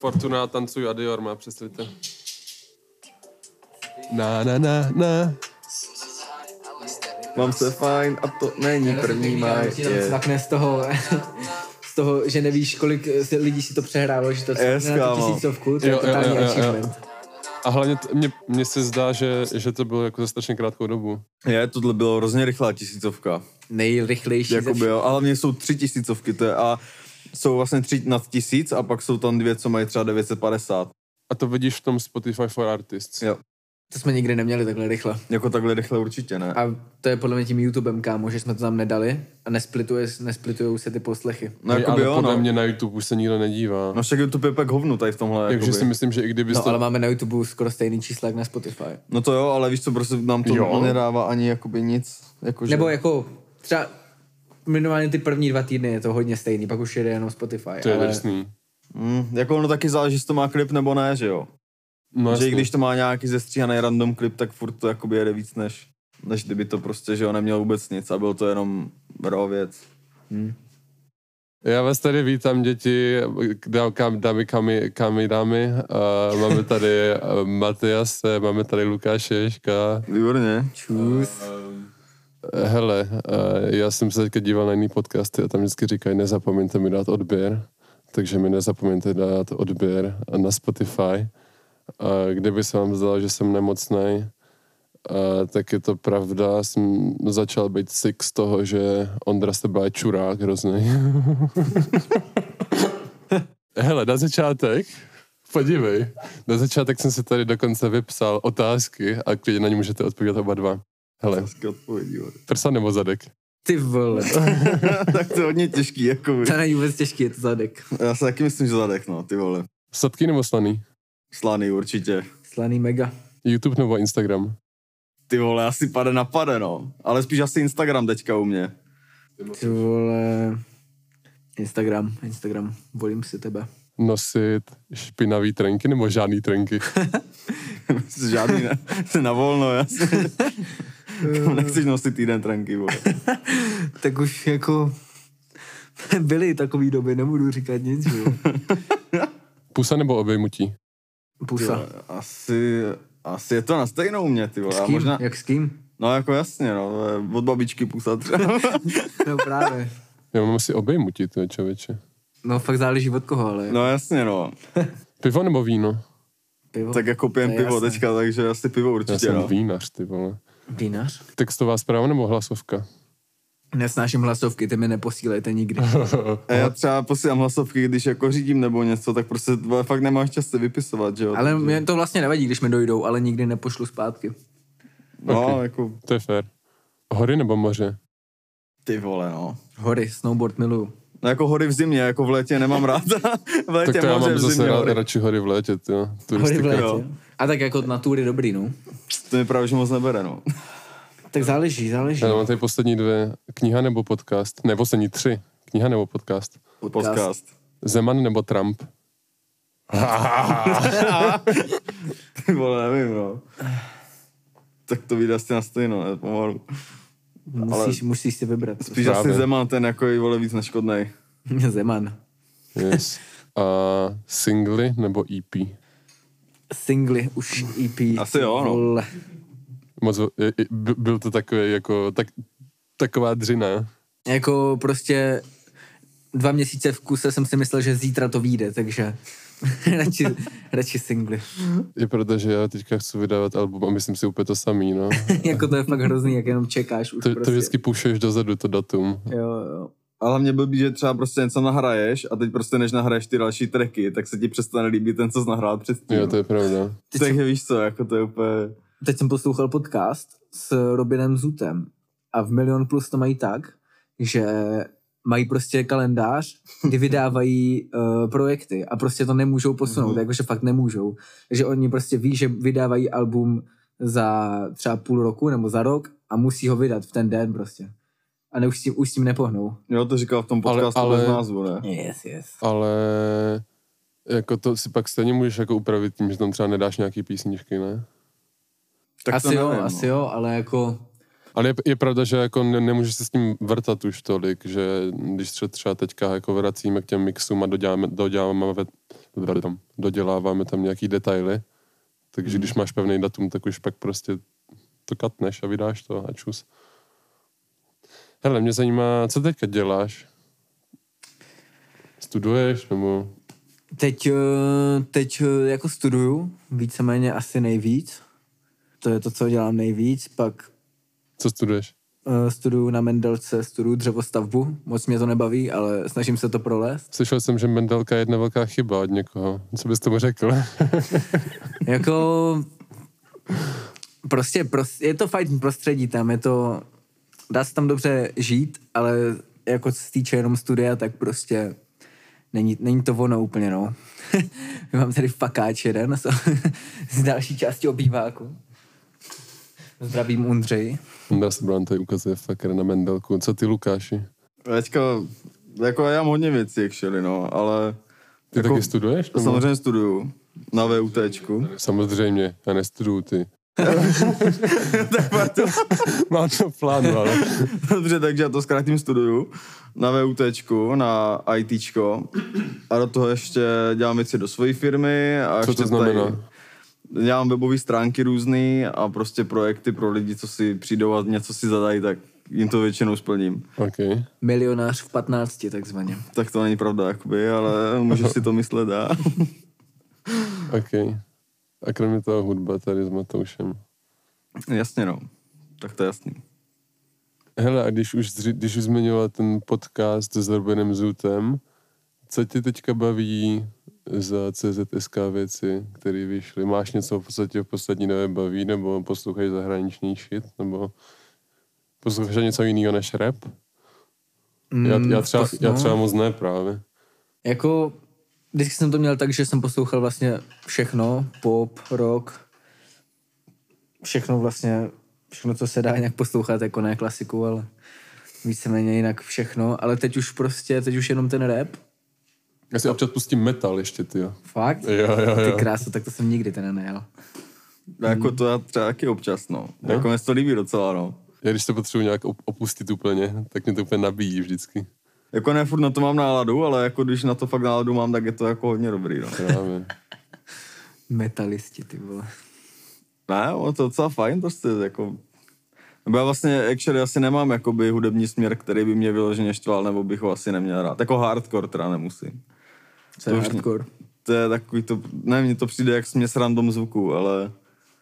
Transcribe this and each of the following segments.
Fortuna tancuj a Dior má, představte. Na, na, na, na. Mám se fajn a to není první tam Je. z toho, z toho, že nevíš, kolik lidí si to přehrálo, že to Yes, cvakne na tu kámo. tisícovku, to je Jo, jo, totální jo, jo, jo. achievement. A hlavně t- mě, mně se zdá, že, že to bylo jako za strašně krátkou dobu. Je, tohle bylo hrozně rychlá tisícovka. Nejrychlejší ze Jakoby jo, ale mě jsou tři tisícovky, to je a jsou vlastně tři nad tisíc a pak jsou tam dvě, co mají třeba 950. A to vidíš v tom Spotify for Artists. Jo. To jsme nikdy neměli takhle rychle. Jako takhle rychle určitě ne. A to je podle mě tím YouTubem, kámo, že jsme to tam nedali a nesplituje, nesplitujou se ty poslechy. No Hej, jakoby ale jo, podle no. mě na YouTube už se nikdo nedívá. No však YouTube je pak hovnu tady v tomhle. Takže jakoby. si myslím, že i kdybys No, to... ale máme na YouTube skoro stejný čísla jak na Spotify. No to jo, ale víš co, prostě nám to Jo. nedává ani jakoby nic. Jakože... Nebo jako třeba minimálně ty první dva týdny je to hodně stejný, pak už jede jenom Spotify. To je ale drsný. Mm, jako ono taky záleží, jestli to má klip nebo ne, že jo. No, že i když to má nějaký zestříhaný random klip, tak furt to jakoby jede víc než, než kdyby to prostě, že jo, neměl vůbec nic a byl to jenom raw věc. Já vás tady vítám, děti, dám, kam, dámy, kamy, kamy, dámy. A máme tady eh, Matyase, máme tady Lukáše Ješka. Výborně. Čus. Eh, Hele, já jsem se teďka díval na jiný podcasty a tam vždycky říkají, nezapomeňte mi dát odběr, takže mi nezapomeňte dát odběr na Spotify. Kdyby se vám zdalo, že jsem nemocný, tak je to pravda, jsem začal být sick z toho, že Ondra tebe je čurák hrozný. Hele, na začátek, podívej, na začátek jsem si tady dokonce vypsal otázky a klidně na ně můžete odpovědět oba dva. Hele, odpovědí, prsa nebo zadek? Ty vole. tak to je hodně těžký, jakoby. To není vůbec těžký, je to zadek. Já si taky myslím, že zadek, no, ty vole. Sladký nebo slaný? Slaný určitě. Slaný mega. YouTube nebo Instagram? Ty vole, asi pade na pade, no. Ale spíš asi Instagram teďka u mě. Ty vole. Instagram, Instagram. Volím si tebe. Nosit špinavý trenky nebo žádný trenky? Žádný ne. Na volno, jasně. Nechceš nosit týden trenky, vole. Tak už jako byly takový doby, nebudu říkat nic, jo. Pusa nebo obejmutí? Pusa. vole, Asi, asi je to na stejnou u mě, ty vole. S A kým? Možná, Jak s kým? no jako jasně, no. Od babičky pusa třeba. No právě. Já mám asi obejmutí, to je člověče. No fakt záleží od koho, ale No jasně, no. Pivo nebo víno? pivo. Tak jako pijem pivo jasné. teďka, takže asi pivo Já určitě, jsem no. vínař, ty vole. Vínař? Textová zpráva nebo hlasovka? Nesnáším hlasovky, ty mi neposílejte nikdy. A já třeba posílám hlasovky, když jako řídím nebo něco, tak prostě fakt nemáš čas se vypisovat, že jo. Ale takže, mě to vlastně nevadí, když mi dojdou, ale nikdy nepošlu zpátky. No, Ok. jako To je fér. Hory nebo moře? ty vole, no. Hory, snowboard miluju. No jako hory v zimě, jako v létě nemám rád. v létě Tak to já mám v zase hory. radši hory v létě, jo. Hory v létě. jo. A tak jako na tury dobrý, no. To mi právě že moc nebere, no. Tak záleží, záleží. Já mám tady poslední dvě. Kniha nebo podcast? Ne, poslední tři. Kniha nebo podcast? Podcast. Zeman nebo Trump? Ty vole, nevím, no. Tak to vyjde asi na stejno, ne, pomalu. Musíš, musíš si vybrat. Spíš Právě. asi Zeman, ten jako je vole víc neškodnej. Zeman. Yes. A singly nebo EP? Singly, už EP. Asi jo, no. Moc, je- je- by- byl to takový jako, tak, taková dřina. Jako prostě dva měsíce v kuse jsem si myslel, že zítra to vyjde, takže radši, radši singly. Je proto, že já teďka chci vydávat album a myslím si úplně to samý, no. jako to je fakt hrozný, jak jenom čekáš už To, prostě. to vždycky pušuješ dozadu, to datum. Jo, jo. Ale mě blbý, že třeba prostě něco nahraješ a teď prostě než nahraješ ty další tracky, tak se ti přestane líbit ten, co jsi nahrál předtím. Jo, to je pravda. Teď Takže víš co, jako to je úplně... teď jsem poslouchal podcast s Robinem Zutem a v Milion Plus to mají tak, že mají prostě kalendář, kdy vydávají uh, projekty a prostě to nemůžou posunout, Mhm. jakože fakt nemůžou. Takže oni prostě ví, že vydávají album za třeba půl roku nebo za rok a musí ho vydat v ten den prostě. A ne, už, s tím, už s tím nepohnou. Jo, to říkal v tom Ale- podcastu ale- bez názvu, ne? Yes, yes. Ale jako to si pak stejně můžeš jako upravit tím, že tam třeba nedáš nějaký písničky, ne? Tak asi to jo, nevím, asi no. jo, ale jako Ale je, je pravda, že jako ne, nemůžeš se s tím vrtat už tolik, že když třeba, třeba teďka jako vracíme k těm mixům a doděláme, doděláme, doděláváme tam nějaký detaily, takže Hmm. když máš pevný datum, tak už pak prostě to katneš a vydáš to a čus. Hele, mě zajímá, co teďka děláš? Studuješ nebo... Teď, eh, teď eh, jako studuju, víceméně asi nejvíc. To je to, co dělám nejvíc. Pak Co studuješ? eh, studuju na Mendelce, studuju dřevostavbu. Moc mě to nebaví, ale snažím se to prolézt. Slyšel jsem, že Mendelka je jedna velká chyba od někoho. Co bys tomu řekl? Jako prostě, prostě je to fajn prostředí tam, je to, dá se tam dobře žít, ale jako co se týče jenom studia, tak prostě není, není to ono úplně, no. My mám tady fakáč jeden z, z další části obýváku. Zdravím Undřej. Dá se Brán tady ukazuje fakr na Mendelku. Co ty, Lukáši? Teďka, jako já mám hodně věcí, actually, no, ale Ty Jako- taky studuješ? nebo? samozřejmě studuju na VUTčku. Samozřejmě, já nestuduju ty. Mám to v plánu, ale... Dobře, takže já to zkrátím studuju na VUTčku, na ITčko a do toho ještě dělám věci do své firmy. A Co ještě to znamená? Tady dělám webové stránky různý a prostě projekty pro lidi, co si přijdou a něco si zadají, tak jim to většinou splním. OK. Milionář v 15 takzvaně. Tak to není pravda, jakoby, ale můžeš si to myslet a OK. A kromě toho hudba tady s Matoušem. Jasně no, tak to je jasný. Hele, a když už, když už zmiňoval ten podcast s Robinem Zutem, co tě teďka baví za CZSK věci, které vyšly? Máš něco v podstatě v poslední době baví, nebo posloucháš zahraniční shit, nebo posloucháš něco jiného než rap? Já, Mm, já, třeba, já no. třeba moc ne právě. Jako, vždycky jsem to měl tak, že jsem poslouchal vlastně všechno, pop, rock, všechno vlastně, všechno, co se dá nějak poslouchat, jako ne klasiku, ale víceméně jinak všechno, ale teď už prostě, teď už jenom ten rap, Já si občas pustím metal ještě, ty jo. fakt? Jo, jo, Ty jo. krásu, tak to jsem nikdy ten nejel. A Jako to já třeba taky občas, no. Jako mě se to líbí docela, no. Já když to potřebuji nějak op- opustit úplně, tak mě to úplně nabíjí vždycky. Jako ne furt na to mám náladu, ale jako když na to fakt náladu mám, tak je to jako hodně dobrý, no. Právě. Metalisti, ty vole. Ne, ono to je docela fajn prostě, jako... Nebo já vlastně actually asi nemám jakoby hudební směr, který by mě vyloženě štval, nebo bych ho asi neměl rád. Jako hardcore teda nemusím. Co je To už- hardcore? To je takový to, ne, mně to přijde jak směs random zvuku, ale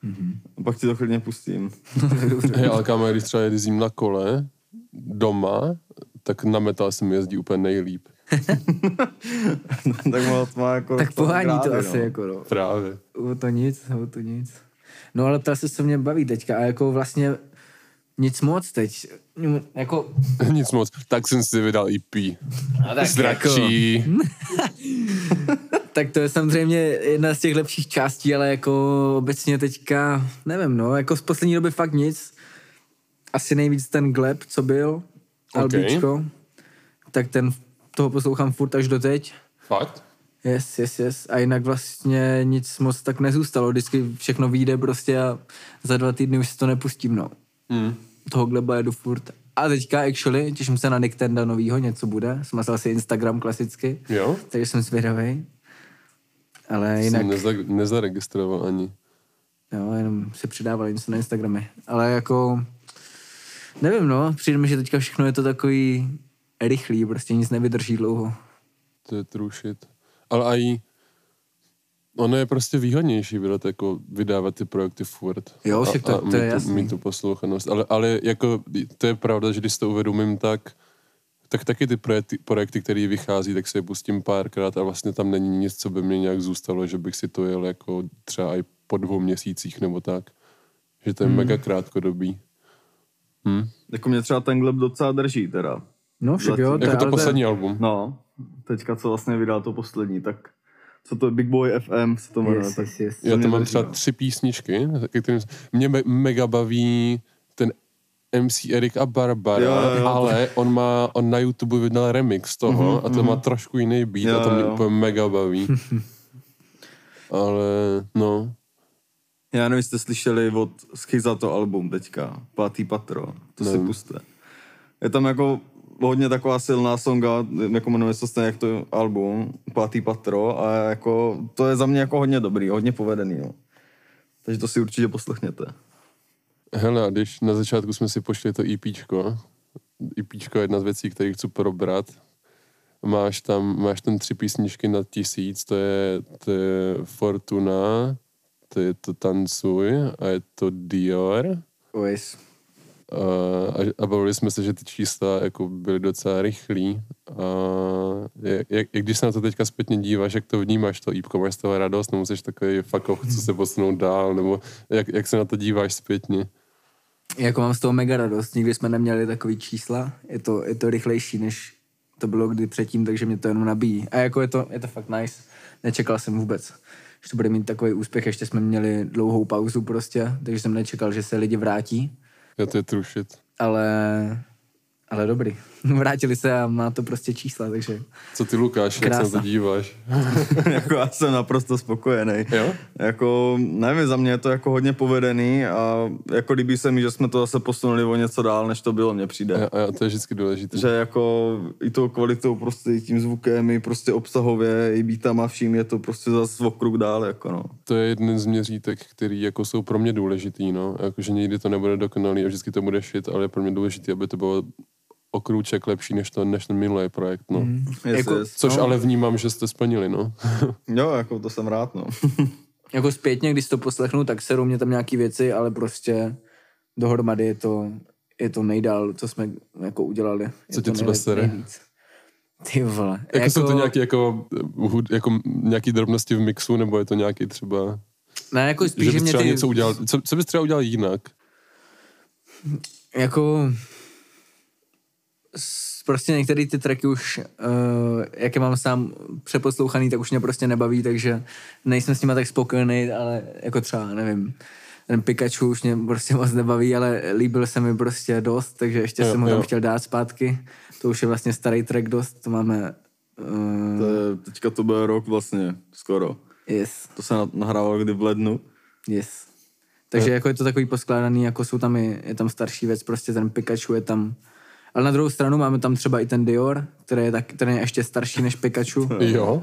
mm-hmm. pak ti to klidně pustím. Hej, ale kámo, když třeba jezdím na kole doma, tak na metal se mi jezdí úplně nejlíp. tak má, to má jako Tak pohání to asi, no. jako no. Právě. O to nic, o to nic. No ale ptal se, co mě baví teďka a jako vlastně nic moc teď. Jako, Nic moc. Tak jsem si vydal EP. a tak, jako, tak to je samozřejmě jedna z těch lepších částí, ale jako obecně teďka, nevím, no, jako z poslední doby fakt nic. Asi nejvíc ten Gleb, co byl, Ok. Albíčko, tak ten, toho poslouchám furt až doteď. Fakt? Yes, yes, yes. A jinak vlastně nic moc tak nezůstalo. Vždycky všechno vyjde prostě a za dva týdny už si to nepustím, no. Mm. Toho gleba jedu furt. A teďka actually, těším se na Nicktenda novýho, něco bude. Smazal si Instagram klasicky, Jo? takže jsem zvědavý. Ale Jinak... jinak, Jsem neza- nezaregistroval ani. jo, jenom se přidávali něco na Instagramy. Ale jako, nevím, no, přijde mi, že teďka všechno je to takový rychlý, prostě nic nevydrží dlouho. To je true shit. Ale aj ono je prostě výhodnější vydat, jako vydávat ty projekty furt. Jo, však to- a, a to je mít jasný. Mít tu poslouchanost. Ale, ale jako to je pravda, že když to uvědomím, tak tak taky ty projekty, projekty které vychází, tak si je pustím párkrát a vlastně tam není nic, co by mě nějak zůstalo, že bych si to jel jako třeba i po dvou měsících nebo tak. Že to je Hmm. mega krátkodobý. Hm? Jako mě třeba ten Gleb docela drží teda. No však jo. Jako to ale poslední album. No, teďka co vlastně vydal to poslední, tak co to je, Big Boy FM se to jmenuje. Yes, tak yes, yes. Já tam mám třeba no. tři písničky, kterým mě me- mega baví ten MC Erik a Barbara, Jo, jo, jo. ale on má, on na YouTube vydal remix toho Mhm, a to má trošku jiný beat Jo, a to mě jo. úplně mega baví. ale no, Já nevím, jestli jste slyšeli od Schiza to album teďka, Pátý patro, to si Nevím. puste. Je tam jako hodně taková silná songa, jako jmenuje se stejně jak to album, Pátý patro a jako to je za mě jako hodně dobrý, hodně povedený, no. Takže to si určitě poslechněte. Hele, když na začátku jsme si pošli to EPčko, EPčko je jedna z věcí, které chci probrat. Máš tam, máš tam tři písničky na tisíc, to je, to je Fortuna, to je to Tancuj a je to Dior. Ois. A, a bavili jsme se, že ty čísla jako byly docela rychlí. A jak, jak, jak, když se na to teďka zpětně díváš, jak to vnímáš, to jípko, máš z toho radost, nebo jsi takový fuck off, co se posunout dál, nebo jak, jak se na to díváš zpětně? Jako mám z toho mega radost, nikdy jsme neměli takový čísla, je to, je to rychlejší, než to bylo kdy předtím, takže mě to jenom nabíjí. A jako je to, je to fakt nice, nečekal jsem vůbec, že to bude mít takový úspěch, ještě jsme měli dlouhou pauzu prostě, takže jsem nečekal, že se lidi vrátí, Já to je trušit. ale, ale dobrý. Vrátili se a má to prostě čísla, takže Co ty, Lukáš, jak se na to Krása. díváš? jako já jsem naprosto spokojený. Jo? Jako, nevím, za mě je to jako hodně povedený a jako líbí se mi, že jsme to zase posunuli o něco dál, než to bylo, mně přijde. A, a to je vždycky důležité. Že jako i tou kvalitou, prostě i tím zvukem, i prostě obsahově, i beatama vším je to prostě zase o krok dál, jako no. To je jeden z měřítek, který jako jsou pro mě důležitý, no. Jakože nikdy to nebude dokonalý a vždycky to bude shit, ale je pro mě důležitý, aby to bylo o krůček lepší než, to, než ten minulý projekt, no. Mm. Yes, Jako- yes. Což No. ale vnímám, že jste splnili, no. Jo, jako to jsem rád, no. jako zpětně, když to poslechnu, tak serou mě tam nějaký věci, ale prostě dohromady je to, je to nejdál, co jsme jako udělali. Je Co tě třeba sere? Ty vole. Jako, jako jsou to nějaký, jako, hud, jako nějaký drobnosti v mixu, nebo je to nějaký třeba, Ne, jako spíš, že že bys mě třeba ty, něco udělal, co, co bys třeba udělal jinak? jako prostě některé ty tracky už, uh, jak je mám sám přeposlouchaný, tak už mě prostě nebaví, takže nejsem s nima tak spokojený, ale jako třeba, nevím, ten Pikachu už mě prostě moc nebaví, ale líbil se mi prostě dost, takže ještě Jo, jsem ho tam jo. chtěl dát zpátky. To už je vlastně starý track dost, to máme uh, To je, teďka to bude rok vlastně, skoro. yes, To se na- nahrávalo kdy v lednu. yes. Takže jako je to takový poskládaný, jako jsou tam i, je tam starší věc, prostě ten Pikachu je tam ale na druhou stranu máme tam třeba i ten Dior, který je, tak, který je ještě starší než Pikachu. Jo?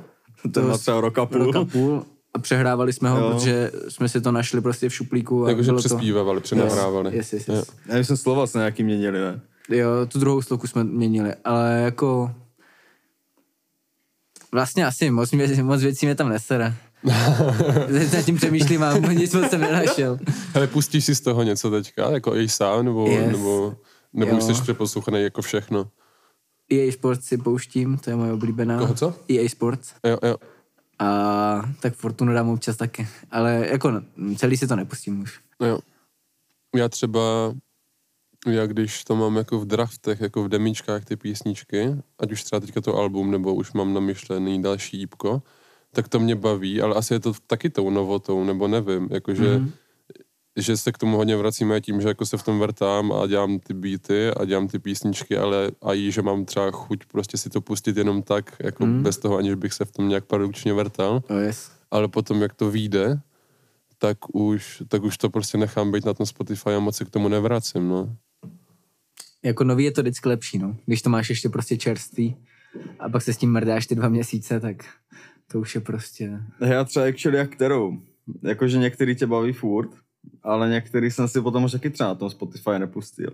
To má třeba rok a půl. Rok a půl. A přehrávali jsme ho, Jo. protože jsme si to našli prostě v šuplíku. A Jakože bylo to- přespívávali, přenahrávali. Yes, yes, Jo. yes. Já jsem slova se nějaký měnili, ne? Jo, tu druhou sloku jsme měnili, ale jako... Vlastně asi moc, mě, moc věcí mě tam nesere. Teď nad tím přemýšlím a nic moc jsem nenašel. Hele, pustíš si z toho něco teďka, jako i sám, nebo, Yes. nebo, nebo jsi přeposlouchaný jako všechno? EA Sports si pouštím, to je moje oblíbená. Koho co? EA Sports. Jo, jo. A tak Fortunu dám občas taky. Ale jako no, celý si to nepustím už. No jo. Já třeba, já když to mám jako v draftech, jako v demíčkách ty písničky, ať už třeba teďka to album, nebo už mám namyšlený další jípko, tak to mě baví, ale asi je to taky tou novotou, nebo nevím, jakože mm-hmm. Že se k tomu hodně vracíme tím, že jako se v tom vrtám a dělám ty beaty a dělám ty písničky, ale a i, že mám třeba chuť prostě si to pustit jenom tak, jako mm. bez toho, aniž bych se v tom nějak produkčně vrtal Oh, yes. ale potom, jak to vyjde, tak už, tak už to prostě nechám být na tom Spotify a moc se k tomu nevracím, no. Jako nový je to vždycky lepší, no. Když to máš ještě prostě čerstvý a pak se s tím mrdáš ty dva měsíce, tak to už je prostě... Já třeba actually jak kterou. Jakože některý tě baví furt, ale některý jsem si potom už taky třeba na tom Spotify nepustil.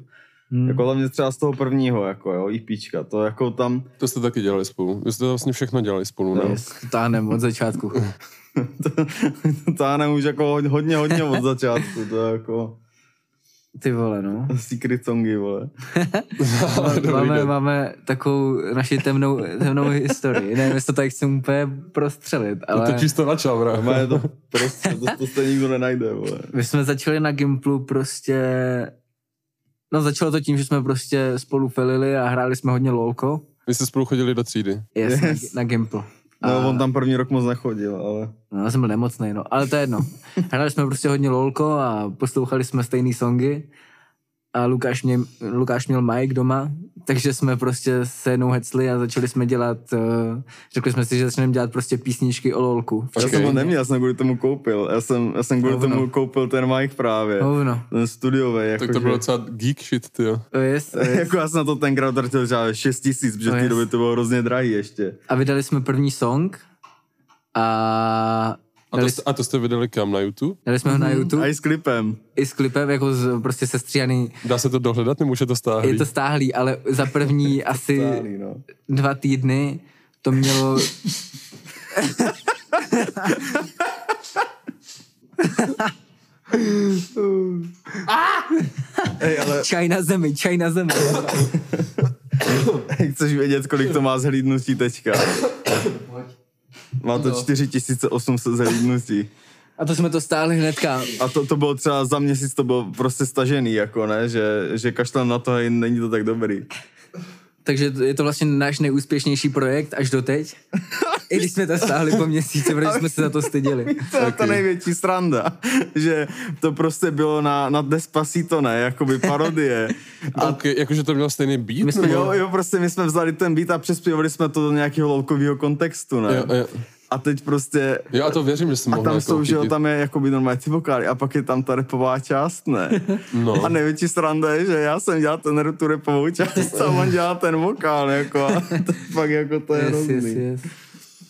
Hmm. Jako hlavně třeba z toho prvního, jako jo, EPčka, to jako tam, To jste taky dělali spolu. Vy jste to vlastně všechno dělali spolu, ne? Táhnem od začátku. to, to táhnem už jako hodně, hodně od začátku, to jako Ty vole, no. secret songy, vole. Máme, máme takovou naši temnou, temnou historii. Nevím, jestli to tak chci úplně prostřelit, ale To čísto načal, bro. Má je to prostě, to, to se nikdo nenajde, vole. my jsme začali na Gimplu prostě... No začalo to tím, že jsme prostě spolu felili a hráli jsme hodně lolko. Vy jste spolu chodili do třídy. Yes, Yes. yes. Na, na Gimplu. No, on tam první rok moc nechodil, ale No, já jsem byl nemocný, no. Ale to je jedno. Hráli jsme prostě hodně lolko a poslouchali jsme stejné songy. A Lukáš, mě, Lukáš měl Mike doma, takže jsme prostě se jednou hecli a začali jsme dělat, uh, řekli jsme si, že začneme dělat prostě písničky o lolku. Já jsem ho neměl, já jsem kvůli tomu koupil. Já jsem, já jsem kvůli Hovno. tomu koupil ten mic právě. Hovno. Ten studiový. Jako Tak to že- bylo docela geek shit, ty jo. To je, to je. jako já jsem na to tenkrát utratil třeba 6 tisíc, protože To v té době to bylo hrozně drahý ještě. A vydali jsme první song a A to, dali, a to jste vydali kam na YouTube? dali jsme ho na YouTube A i s klipem. i s klipem, jako z, prostě sestříhaný. Dá se to dohledat, nebo už je to stáhlý? Je to stáhlý, ale za první asi Stálý, no. dva týdny to mělo... Hej, ale Čaj na zemi, čaj na zemi. chceš vědět, kolik to má zhlídnutí teďka? Má to 4800 zhlídnutí. A to jsme to stáhli hnedka. A to, to bylo třeba za měsíc, to bylo prostě stažený, jako ne, že, že kašlem na to, hej, není to tak dobrý. Takže je to vlastně náš nejúspěšnější projekt až doteď. I když jsme to stáhli po měsíci, protože jsme se za to styděli. To je ta největší sranda, že to prostě bylo na, na Despacito, ne, jakoby parodie. A okay, jakože to mělo stejný beat? My jsme-? Jo, jo, prostě my jsme vzali ten beat a přespěvali jsme to do nějakého loukového kontextu, ne? Jo, jo. A teď prostě... jo, a to věřím, že jsem A tam jako jsou, že jo, tam je jakoby normálně ty vokály a pak je tam ta repová část, ne? No. A největší sranda je, že já jsem dělal ten, tu repovou část a on dělal ten vokál, jako a to, fakt jako to je Yes, hrozný. yes, yes.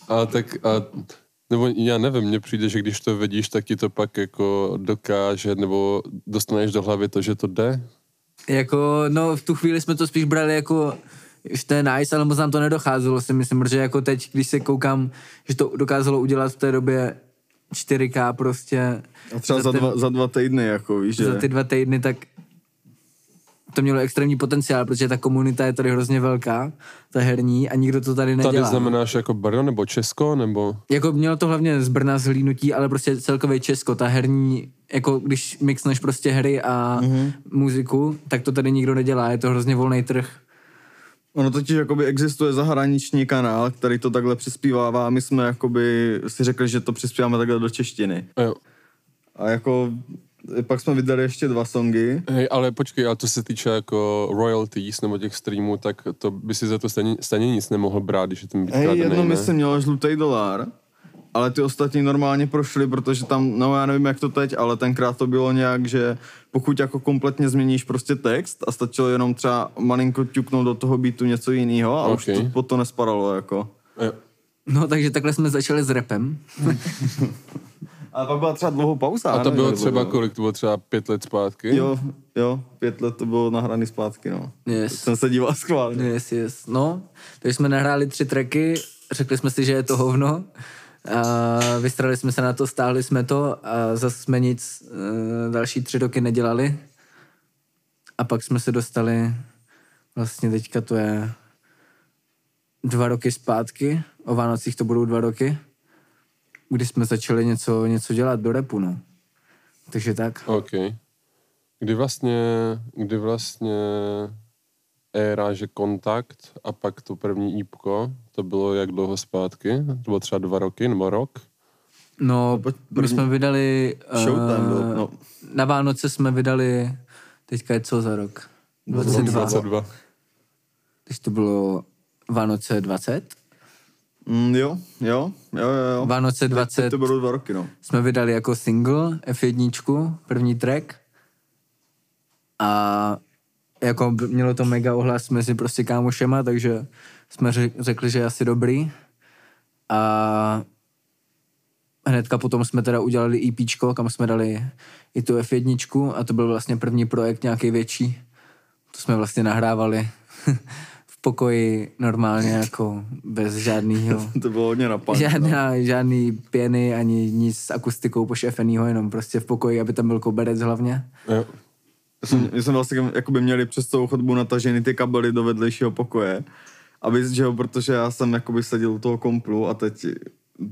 A tak, a, nebo já nevím, mně přijde, že když to vidíš, tak ti to pak jako dokáže, nebo dostaneš do hlavy to, že to jde. Jako, no v tu chvíli jsme to spíš brali jako, že to je nice, ale moc nám to nedocházelo, si myslím, protože jako teď, když se koukám, že to dokázalo udělat v té době 4K prostě A třeba za, ten- dva, za dva týdny, jako víš, že... za ty dva týdny, tak to mělo extrémní potenciál, protože ta komunita je tady hrozně velká, ta herní, a nikdo to tady nedělá. Tady znamenáš jako Brno nebo Česko, nebo... Jako mělo to hlavně z Brna zhlídnutí, ale prostě celkově Česko, ta herní, jako když mixneš prostě hry a Mhm. mm-hmm. muziku, tak to tady nikdo nedělá, je to hrozně volný trh. Ono totiž jakoby existuje zahraniční kanál, který to takhle přispívává a my jsme jakoby si řekli, že to přispíváme takhle do češtiny. Jo. A jako pak jsme vydali ještě dva songy. Hej, ale počkej, ale to se týče jako royalties nebo těch streamů, tak to by si za to stejně, stejně nic nemohl brát, když je ten být Hej, jedno ne? myslím mělo žlutý dolar, ale ty ostatní normálně prošly, protože tam, no já nevím jak to teď, ale tenkrát to bylo nějak, že pokud jako kompletně změníš prostě text a stačilo jenom třeba malinko ťuknout do toho beatu něco jiného a už Ok. to pod to nespadalo jako. Jo. No takže takhle jsme začali s repem. Ale pak byla třeba dlouhou pauza. A to nevím, bylo třeba kolik? To bylo třeba pět let zpátky? Jo, jo, pět let to bylo nahraný zpátky, no. Yes. Jsem se díval schválně. Yes, yes. No, takže jsme nahráli tři tracky, řekli jsme si, že je to hovno. A vystrali jsme se na to, stáhli jsme to a zase jsme nic uh, další tři roky nedělali. A pak jsme se dostali, vlastně teďka to je dva roky zpátky, o Vánocích to budou dva roky, kdy jsme začali něco, něco dělat do repu, no. Takže tak. OK. Kdy vlastně, kdy vlastně éra, že kontakt a pak to první ípko, to bylo jak dlouho zpátky? To bylo třeba dva roky nebo rok? No, pojď my jsme vydali... Showtime byl, eh, no. Na Vánoce jsme vydali, teďka je co za rok? 22. 22. Když to bylo Vánoce 20. Mm, jo, jo, jo, jo, jo. Vánoce 20 To bylo dva roky, no. jsme vydali jako single F1, první track. A jako mělo to mega ohlas mezi prostě kámošema, takže jsme řek- řekli, že je asi dobrý. A hnedka potom jsme teda udělali EPčko, kam jsme dali i tu F1 a to byl vlastně první projekt nějaký větší. To jsme vlastně nahrávali v pokoji normálně jako bez žádného To bylo hodně na punk, no. Žádná, žádný pěny ani nic s akustikou pošefenýho, jenom prostě v pokoji, aby tam byl koberec hlavně. Jo. Já jsem, my jsme vlastně jakoby měli přes celou chodbu nataženy ty kabely do vedlejšího pokoje, aby, že jo, protože já jsem jakoby seděl u toho komplu a teď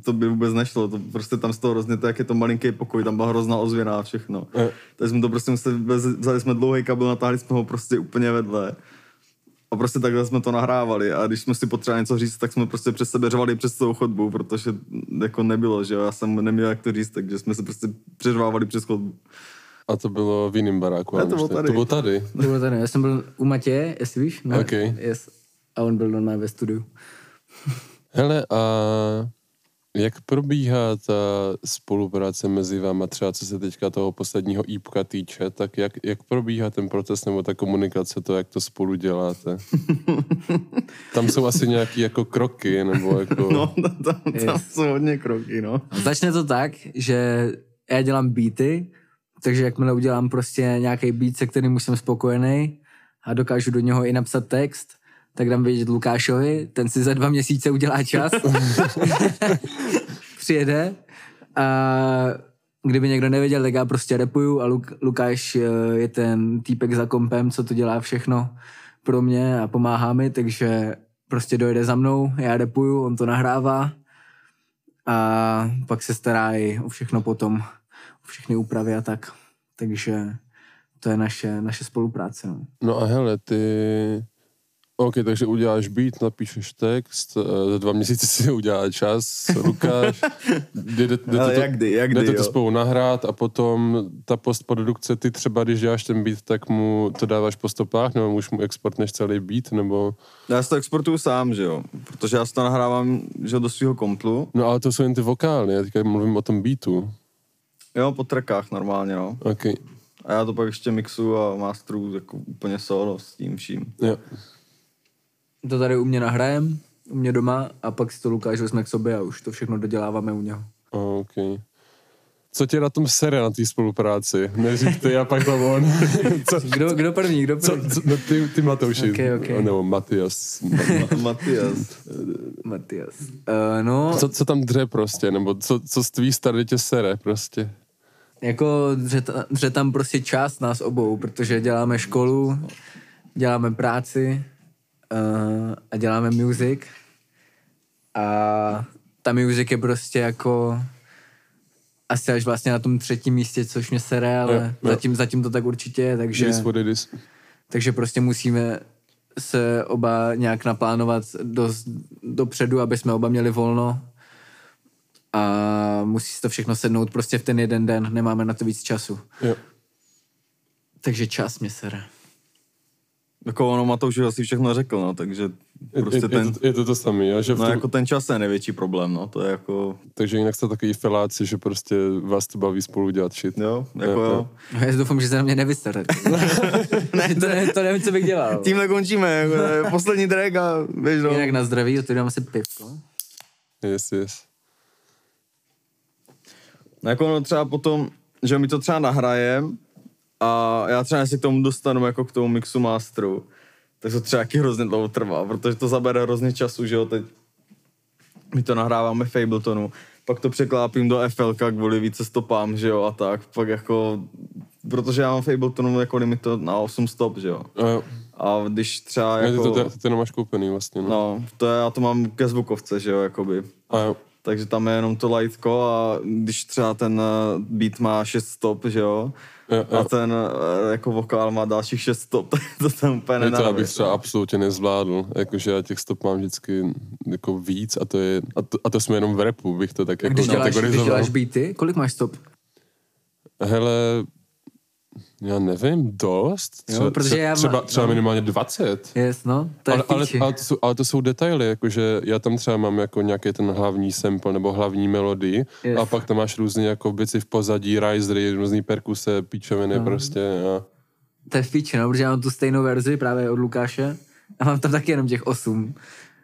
to by vůbec nešlo, to prostě tam z toho hrozně, to jak je to malinký pokoj, tam byla hrozná ozvěna a všechno. Jo. Takže jsme to prostě museli, vzali jsme dlouhý kabel, natáhli jsme ho prostě úplně vedle. A prostě takhle jsme to nahrávali a když jsme si potřebovali něco říct, tak jsme prostě přes sebe řvali přes celou chodbu, protože jako nebylo, že jo, já jsem neměl jak to říct, takže jsme se prostě přeřvávali přes chodbu. A to bylo v jiném baráku. Ne, to bylo tady. To bylo tady. To bylo tady. Já jsem byl u Matěje, jestli víš? No, Ok. Yes. A on byl normálně ve studiu. Hele, a jak probíhá ta spolupráce mezi váma, třeba co se teďka toho posledního ípka týče, tak jak, jak probíhá ten proces nebo ta komunikace, to, jak to spolu děláte? Tam jsou asi nějaké jako kroky, nebo jako... No, tam, tam, tam Yes. jsou hodně kroky, no. Začne to tak, že já dělám beaty, takže jakmile udělám prostě nějaký beat, se kterým už jsem spokojený a dokážu do něho i napsat text, tak dám vědět Lukášovi, ten si za dva měsíce udělá čas, přijede a kdyby někdo nevěděl, tak já prostě repuju a Luk- Lukáš eh, je ten týpek za kompem, co to dělá všechno pro mě a pomáhá mi, takže prostě dojde za mnou, já repuju, on to nahrává a pak se stará i o všechno potom, o všechny úpravy a tak. Takže to je naše, naše spolupráce. No. No a hele, ty... OK, takže uděláš beat, napíšeš text, eh, za dva měsíce si udělá čas, Lukáš, jde, jde, jde, Ale to, jak kdy, jak kdy, jdete to spolu nahrát a potom ta postprodukce, ty třeba, když děláš ten beat, tak mu to dáváš po stopách, nebo už mu exportneš celý beat, nebo... Já si to exportuju sám, že jo, protože já si to nahrávám, že do svého komplu. No ale to jsou jen ty vokály, já teďka mluvím o tom beatu. Jo, po trackách normálně, no. OK, A já to pak ještě mixu a masteru jako úplně solo s tím vším. jo. To tady u mě nahrajem, u mě doma a pak si to Lukáš vezme k sobě a už to všechno doděláváme u něho. OK. Co tě na tom sere na té spolupráci? Neřík ty a pak to on. Co, Kdo, kdo první, kdo co, první? co, no ty, ty Matouši. Ok, ok. Nebo Matias. Matias. Matias. Uh, no, Co, co tam dře prostě, nebo co, co z tvý starý tě sere prostě. jako dře, dře tam prostě část nás obou, protože děláme školu, děláme práci uh, a děláme music. A ta music je prostě jako asi až vlastně na tom třetím místě, což mě sere, ale Jo, jo. zatím, zatím to tak určitě je, takže, Že what it is. takže prostě musíme se oba nějak naplánovat dost dopředu, aby jsme oba měli volno a musí se to všechno sednout prostě v ten jeden den, nemáme na to víc času. Jo. Takže čas mě sere. Jako ono Matouš už asi všechno řekl, no, takže Je, prostě je, ten, je, to, je to to samé, jo? Že no tom, jako ten čas je největší problém, no, to je jako, Takže jinak jste takový feláci, že prostě vás to baví spolu dělat shit. jo, jako Jo, jo. No, já doufám, že se na mě nevystare. ne, to, ne, to nevím, co bych dělal. Tímhle končíme, jako, to je poslední track a běž no. Jinak na zdraví, otevírám si pivko. Yes, yes. No jako ono třeba potom, že my to třeba nahrajem a já třeba si k tomu dostanu jako k tomu mixu masteru, tak to třeba taky hrozně dlouho trvá, protože to zabere hrozně času, že jo, teď my to nahráváme v Abletonu, pak to překlápím do FL kvůli více stopám, že jo, a tak, pak jako, protože já mám v Abletonu jako limit to na 8 stop, že jo, A jo. a když třeba Jako... jako, To, to, to, to nemáš koupený vlastně, no. no, to je, já to mám ke zvukovce, že jo, jakoby, A jo. takže tam je jenom to lightko a když třeba ten eh, beat má 6 stop, že Jo, a jo. ten eh, jako vokál má dalších 6 stop, to tam úplně Ne, to já nenarveš, bych třeba absolutně nezvládl, jakože já těch stop mám vždycky jako víc a to je, a to, a to jsme jenom v repu, bych to tak jako Když děláš, když kategorizoval. děláš beaty, kolik máš stop? Hele, já nevím, dost. Jo, Třeba, protože já třeba, třeba no. minimálně 20. Yes, no, to Ale, ale, ale, to jsou, ale to jsou detaily, jakože já tam třeba mám jako nějaký ten hlavní sample nebo hlavní melodii Yes. a pak tam máš různé jako věci v pozadí, risery, různé perkuse, píčoviny No. prostě. A, To je v píči, no, protože já mám tu stejnou verzi právě od Lukáše a mám tam taky jenom těch osm,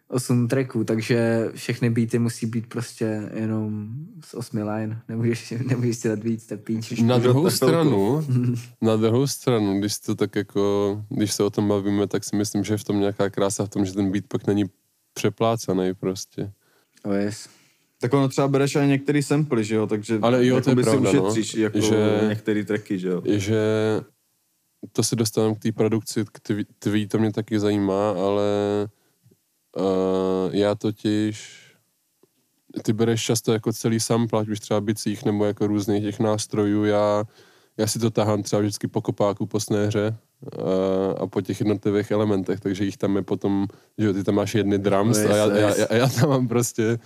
osm tracků, takže všechny beaty musí být prostě jenom z osmi line. Nemůžeš, nemůžeš si dát víc, je píč. na druhou stranu, na druhou stranu, když to tak jako, když se o tom bavíme, tak si myslím, že je v tom nějaká krása v tom, že ten beat pak není přeplácaný prostě. Oh, yes. Tak ono třeba bereš i některý samply, že jo, takže Ale jo, to je pravda, si no. ušetříš jako Že- některý tracky, že jo. že to se dostávám k té produkci, k tvý, tvý, to mě taky zajímá, ale uh, já totiž ty bereš často jako celý sample, ať už třeba bicích nebo jako různých těch nástrojů, já, já si to tahám třeba vždycky po kopáku, po snéře uh, a po těch jednotlivých elementech, takže jich tam je potom, že jo, ty tam máš jedny drums No, a já, já, yes. já, já tam mám prostě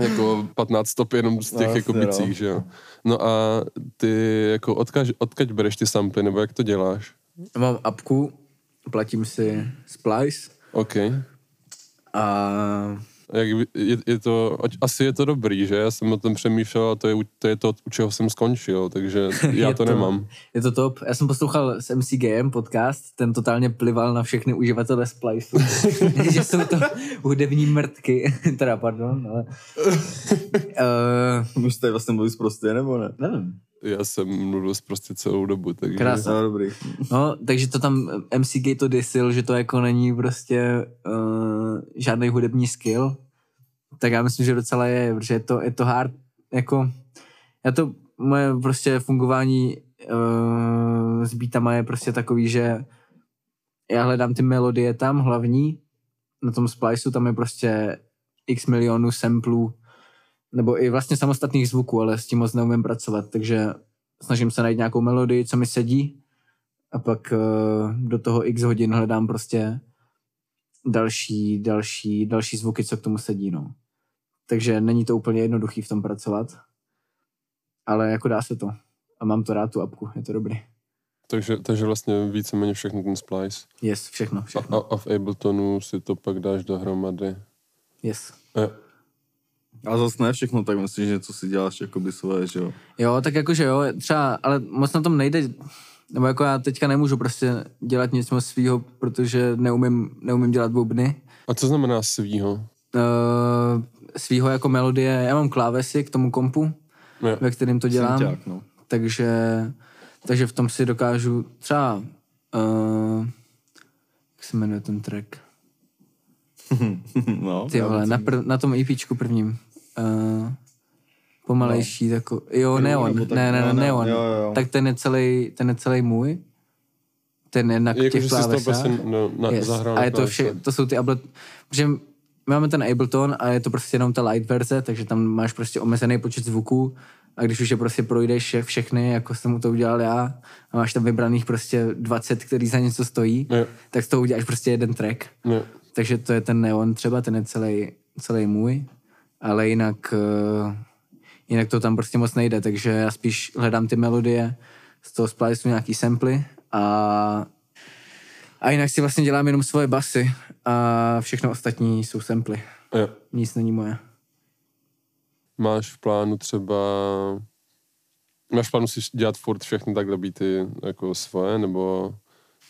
jako 15 stop jenom z těch No, jako no. bicích, že jo. No a ty jako odkaž, odkaď bereš ty samply, nebo jak to děláš? Mám apku, platím si Splice OK. a Jak, je, je to, ať- asi je to dobrý, že? Já jsem o tom přemýšlel a to je, to je to, u čeho jsem skončil, takže já to, to- nemám. je to top. Já jsem poslouchal s MCGM podcast, ten totálně plival na všechny uživatele Splice, že jsou to hudební mrtky, teda pardon, ale... uh, Už tady vlastně mluvíš prostě, nebo ne? nevím. Já jsem mluvil prostě celou dobu, takže... Krása. No, dobrý. No, takže to tam MCG to disil, že to jako není prostě uh, žádný hudební skill. Tak já myslím, že docela je, protože je to, je to hard, jako, já to, moje prostě fungování uh, s beatama je prostě takový, že já hledám ty melodie tam hlavní, na tom spliceu tam je prostě x milionů samplů, nebo i vlastně samostatných zvuků, ale s tím moc neumím pracovat, takže snažím se najít nějakou melodii, co mi sedí a pak uh, do toho x hodin hledám prostě další, další, další zvuky, co k tomu sedí, no. Takže není to úplně jednoduchý v tom pracovat, ale jako dá se to. A mám to rád, tu apku, je to dobrý. Takže, takže vlastně víceméně všechno ten splice. Yes, všechno, A, všechno. a, a v Abletonu si to pak dáš dohromady. Yes. E, A zase ne všechno, tak myslím, že něco si děláš jakoby svoje, že jo. Jo, tak jakože jo, třeba, ale moc na tom nejde, nebo jako já teďka nemůžu prostě dělat nic moc svýho, protože neumím, neumím dělat bubny. a co znamená svýho? Uh, svýho jako melodie, já mám klávesy k tomu kompu, Ne. ve kterém to dělám. Synťák, no. takže, takže v tom si dokážu třeba, uh, jak se jmenuje ten track? no. Ty vole, na, prv, na tom EPčku prvním. Uh, pomalejší, no. jako, jo, Neon, ne, ne, ne, ne, Neon. jo, jo, jo. Tak ten je celý, ten je celý můj. Ten je na Jako, těch klávesách. no, na, yes. A je to, vše, to jsou ty Ablet, protože my máme ten Ableton a je to prostě jenom ta light verze, takže tam máš prostě omezený počet zvuků a když už je prostě projdeš vše- všechny, jako jsem mu to udělal já, a máš tam vybraných prostě 20, který za něco stojí, Ne. tak z toho uděláš prostě jeden track. Ne. Takže to je ten neon třeba, ten je celý, celý můj, ale jinak, uh, jinak to tam prostě moc nejde, takže já spíš hledám ty melodie, z toho spliceu nějaký samply a, a jinak si vlastně dělám jenom svoje basy a všechno ostatní jsou samply. Jo. Nic není moje. Máš v plánu třeba... Máš v plánu si dělat furt všechny takhle beaty jako svoje, nebo...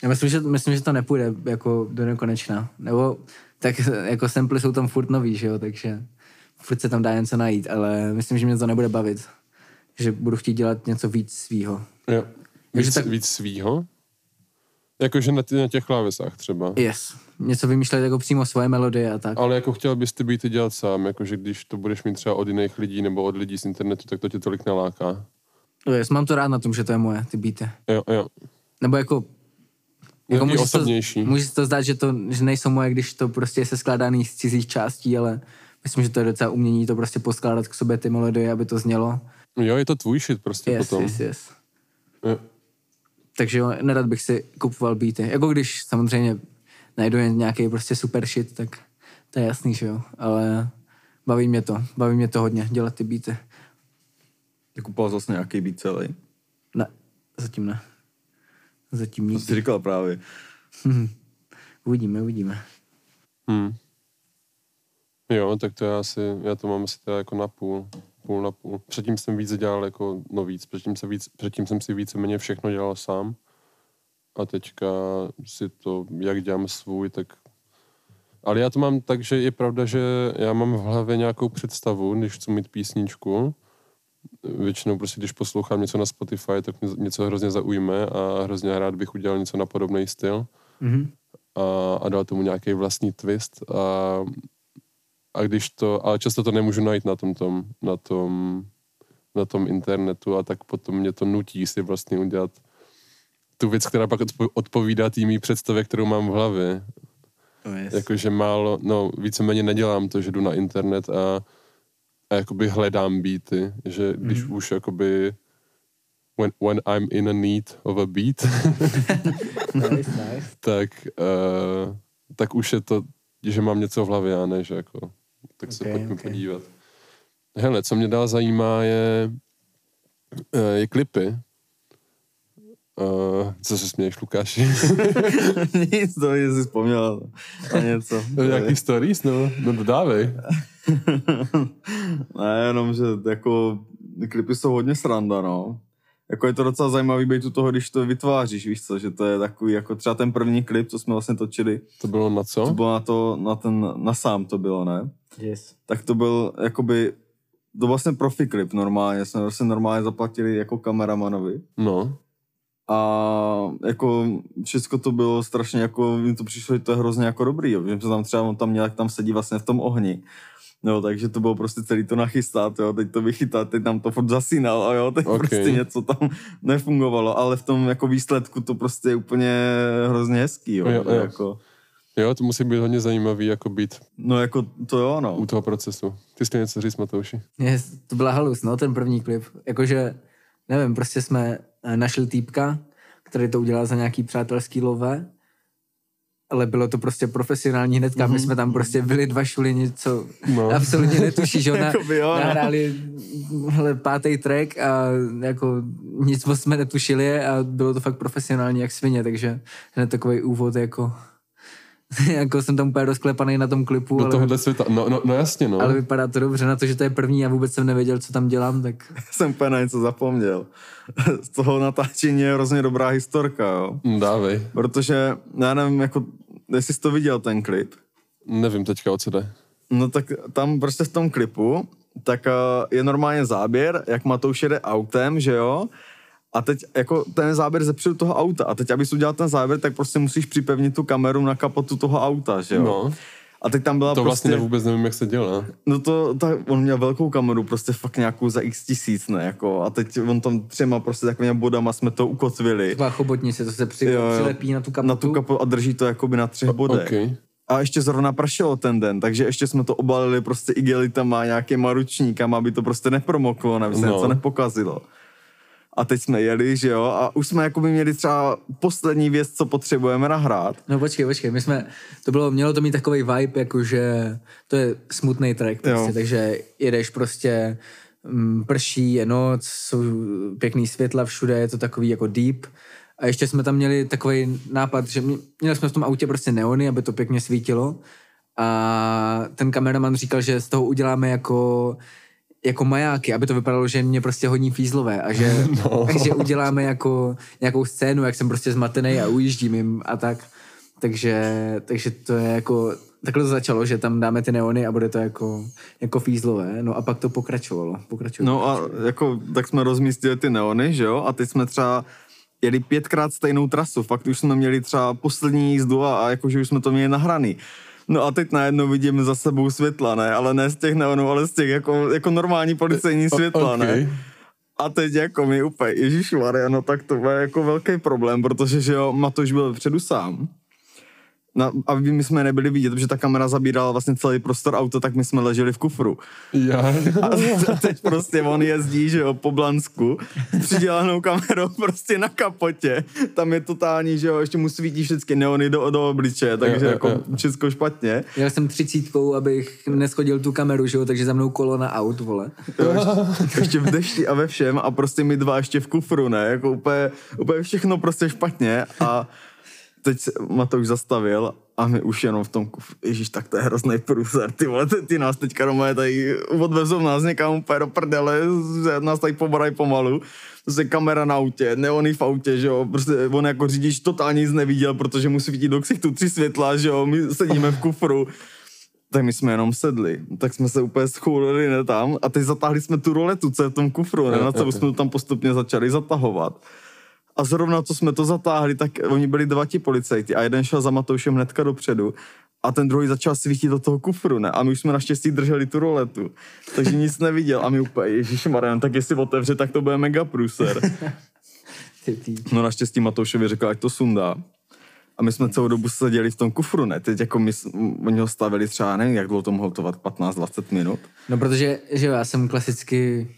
Já myslím, že, myslím, že to nepůjde jako do nekonečna. Nebo tak jako samply jsou tam furt nový, že jo, takže furt se tam dá něco najít, ale myslím, že mě to nebude bavit. Že budu chtít dělat něco víc svýho. Jo. Takže Víc, tak- víc svýho? Jakože na, ty, na těch klávesách třeba. Yes. Něco vymýšlet jako přímo svoje melodie a tak. Ale jako chtěl bys ty beaty dělat sám, jakože když to budeš mít třeba od jiných lidí nebo od lidí z internetu, tak to tě tolik naláká. Yes, mám to rád na tom, že to je moje, ty beaty. Jo, jo. Nebo jako... Jako může osobnější. To, může to zdát, že, to, že nejsou moje, když to prostě je se skládaný z cizích částí, ale myslím, že to je docela umění to prostě poskládat k sobě ty melodie, aby to znělo. Jo, je to tvůj shit prostě Yes, potom. yes, yes. Jo. Takže jo, nerad bych si kupoval beaty. Jako když samozřejmě najdu nějaký prostě super shit, tak to je jasný, že jo. Ale baví mě to, baví mě to hodně, dělat ty beaty. Ty kupoval zase nějaký beat celý. Ne, zatím ne. Zatím To nikdy. jsi říkal právě. Uvidíme, uvidíme. Hmm. Jo, tak to já asi, já to mám asi teda jako na půl, půl na půl. Předtím jsem víc dělal jako, no víc, předtím, se víc, předtím jsem si víceméně všechno dělal sám. A teďka si to, jak dělám svůj, tak... Ale já to mám tak, že je pravda, že já mám v hlavě nějakou představu, když chci mít písničku. Většinou prostě, když poslouchám něco na Spotify, tak mě něco hrozně zaujme a hrozně rád bych udělal něco na podobný styl Mhm. a, a dal tomu nějaký vlastní twist a, a když to, ale často to nemůžu najít na tom, tom, na tom, na tom internetu a tak potom mě to nutí si vlastně udělat tu věc, která pak odpo- odpovídá té mý představě, kterou mám v hlavě. Oh, yes. Jakože málo, no víceméně nedělám to, že jdu na internet a, a jakoby hledám beaty, že když Mhm. už jakoby when, when I'm in a need of a beat, nice, nice. tak, uh, tak už je to, že mám něco v hlavě a ne, že jako, tak se Ok, pojďme ok. podívat. Hele, co mě dál zajímá je, eh, je klipy. Uh, co se směješ, Lukáši? Nic, to si vzpomněl na něco. Nějaký stories? No, no dodávej. ne, jenom, že jako klipy jsou hodně sranda, no. Jako je to docela zajímavý být u toho, když to vytváříš, víš co, že to je takový, jako třeba ten první klip, co jsme vlastně točili. To bylo na co? To bylo na to, na ten, na sám to bylo, ne? Yes. Tak to byl, jakoby, to vlastně profi klip normálně, jsme vlastně normálně zaplatili jako kameramanovi. No. A jako všechno to bylo strašně jako, mi to přišlo, že to je hrozně jako dobrý, jo. že tam třeba on tam měl, jak tam sedí vlastně v tom ohni. No, takže to bylo prostě celý to nachystat, jo, teď to vychytat, teď tam to furt zasínal, a jo, teď Ok. okay. prostě něco tam nefungovalo, ale v tom jako výsledku to prostě je úplně hrozně hezký, jo, Jo, jo. jako, Jo, to musí být hodně zajímavý, jako být no jako to jo, no. u toho procesu. Ty jsi něco říct, Matouši? Yes, to byla halus, no, ten první klip. Jakože, nevím, prostě jsme eh, našli týpka, který to udělal za nějaký přátelský love, ale bylo to prostě profesionální hnedka. My jsme tam prostě byli dva šulini, co No. absolutně netuší, že ona jo, no. nahráli hele, pátý track a jako nic moc jsme netušili a bylo to fakt profesionální jak svině, takže hned takový úvod jako jako jsem tam úplně rozklepaný na tom klipu, Do ale, tohohle světa. No, no, no jasně, no. ale vypadá to dobře na to, že to je první a vůbec jsem nevěděl, co tam dělám, tak Jsem úplně na něco zapomněl. Z toho natáčení je hrozně dobrá historka, jo. Hm, Dávej. Protože, já nevím, jako, jestli jsi to viděl, ten klip. Nevím teďka, o co jde. No tak tam prostě v tom klipu, tak uh, je normálně záběr, jak Matouš jede autem, že jo? A teď jako ten záběr zepředu toho auta. A teď, abys udělal ten záběr, tak prostě musíš připevnit tu kameru na kapotu toho auta, že jo? No. A teď tam byla To prostě... vlastně vůbec nevím, jak se dělá. No to, tak on měl velkou kameru, prostě fakt nějakou za x tisíc, ne, jako, a teď on tam třema prostě takovými bodama jsme to ukotvili. taková chobotnice, to se při, Jo, jo. přilepí na tu kapotu. Na tu kapotu a drží to jakoby na třech bodech. OK. A ještě zrovna pršelo ten den, takže ještě jsme to obalili prostě igelitama, nějakýma ručníkama, aby to prostě nepromoklo, aby se No. no. něco nepokazilo. A teď jsme jeli, že jo, a už jsme jakoby měli třeba poslední věc, co potřebujeme nahrát. No počkej, počkej, my jsme, to bylo, mělo to mít takový vibe, jakože to je smutný track, prostě, Jo. takže jedeš prostě, mm, prší, je noc, jsou pěkný světla všude, je to takový jako deep. A ještě jsme tam měli takový nápad, že mě- měli jsme v tom autě prostě neony, aby to pěkně svítilo. A ten kameraman říkal, že z toho uděláme jako jako majáky, aby to vypadalo, že mě prostě hodní fízlové a že, no. že uděláme jako nějakou scénu, jak jsem prostě zmatený a ujíždím jim a tak. Takže, takže to je jako, takhle to začalo, že tam dáme ty neony a bude to jako, jako fízlové. No a pak to pokračovalo. pokračovalo. No a jako, tak jsme rozmístili ty neony, že jo, a teď jsme třeba jeli pětkrát stejnou trasu, fakt už jsme měli třeba poslední jízdu a, a jakože už jsme to měli nahraný. No a teď najednou vidíme za sebou světla, ne? Ale ne z těch neonů, ale z těch jako, jako normální policejní světla, ne? A teď jako mi úplně, Ježíš no tak to bude jako velký problém, protože že jo, Matoš byl předu sám. Na, a my jsme nebyli vidět, protože ta kamera zabírala vlastně celý prostor auta, tak my jsme leželi v kufru. Já. A teď prostě on jezdí, že jo, po Blansku s přidělanou kamerou prostě na kapotě. Tam je totální, že jo, ještě mu svítí všechny neony do, do obličeje, takže jo, jako jo. všechno špatně. Jel jsem třicítkou, abych neschodil tu kameru, že jo, takže za mnou kolo na aut, vole. Jo, ještě, ještě v dešti a ve všem a prostě my dva ještě v kufru, ne, jako úplně, úplně všechno prostě špatně a teď se Matouš zastavil a my už jenom v tom kufru, ježíš, tak to je hrozný průser, ty vole, ty, nás teďka doma tady odvezou nás někam úplně do prdele, nás tady pobarají pomalu, prostě kamera na autě, neony v autě, že jo, prostě on jako řidič totálně nic neviděl, protože musí vidět do ksichtu tři světla, že jo, my sedíme v kufru, tak my jsme jenom sedli. Tak jsme se úplně schůlili ne tam a teď zatáhli jsme tu roletu, co je v tom kufru, ne, na co jsme to tam postupně začali zatahovat. A zrovna co jsme to zatáhli, tak oni byli dva ti policajti a jeden šel za Matoušem hnedka dopředu a ten druhý začal svítit do toho kufru, ne? A my už jsme naštěstí drželi tu roletu. Takže nic neviděl. A my úplně, Ježíš Marian, tak jestli otevře, tak to bude mega ty. No naštěstí Matoušovi řekl, ať to sundá. A my jsme celou dobu seděli v tom kufru, ne? Teď jako my, oni ho stavili třeba, nevím, jak dlouho to mohlo trvat, 15-20 minut. No protože, že jo, já jsem klasicky,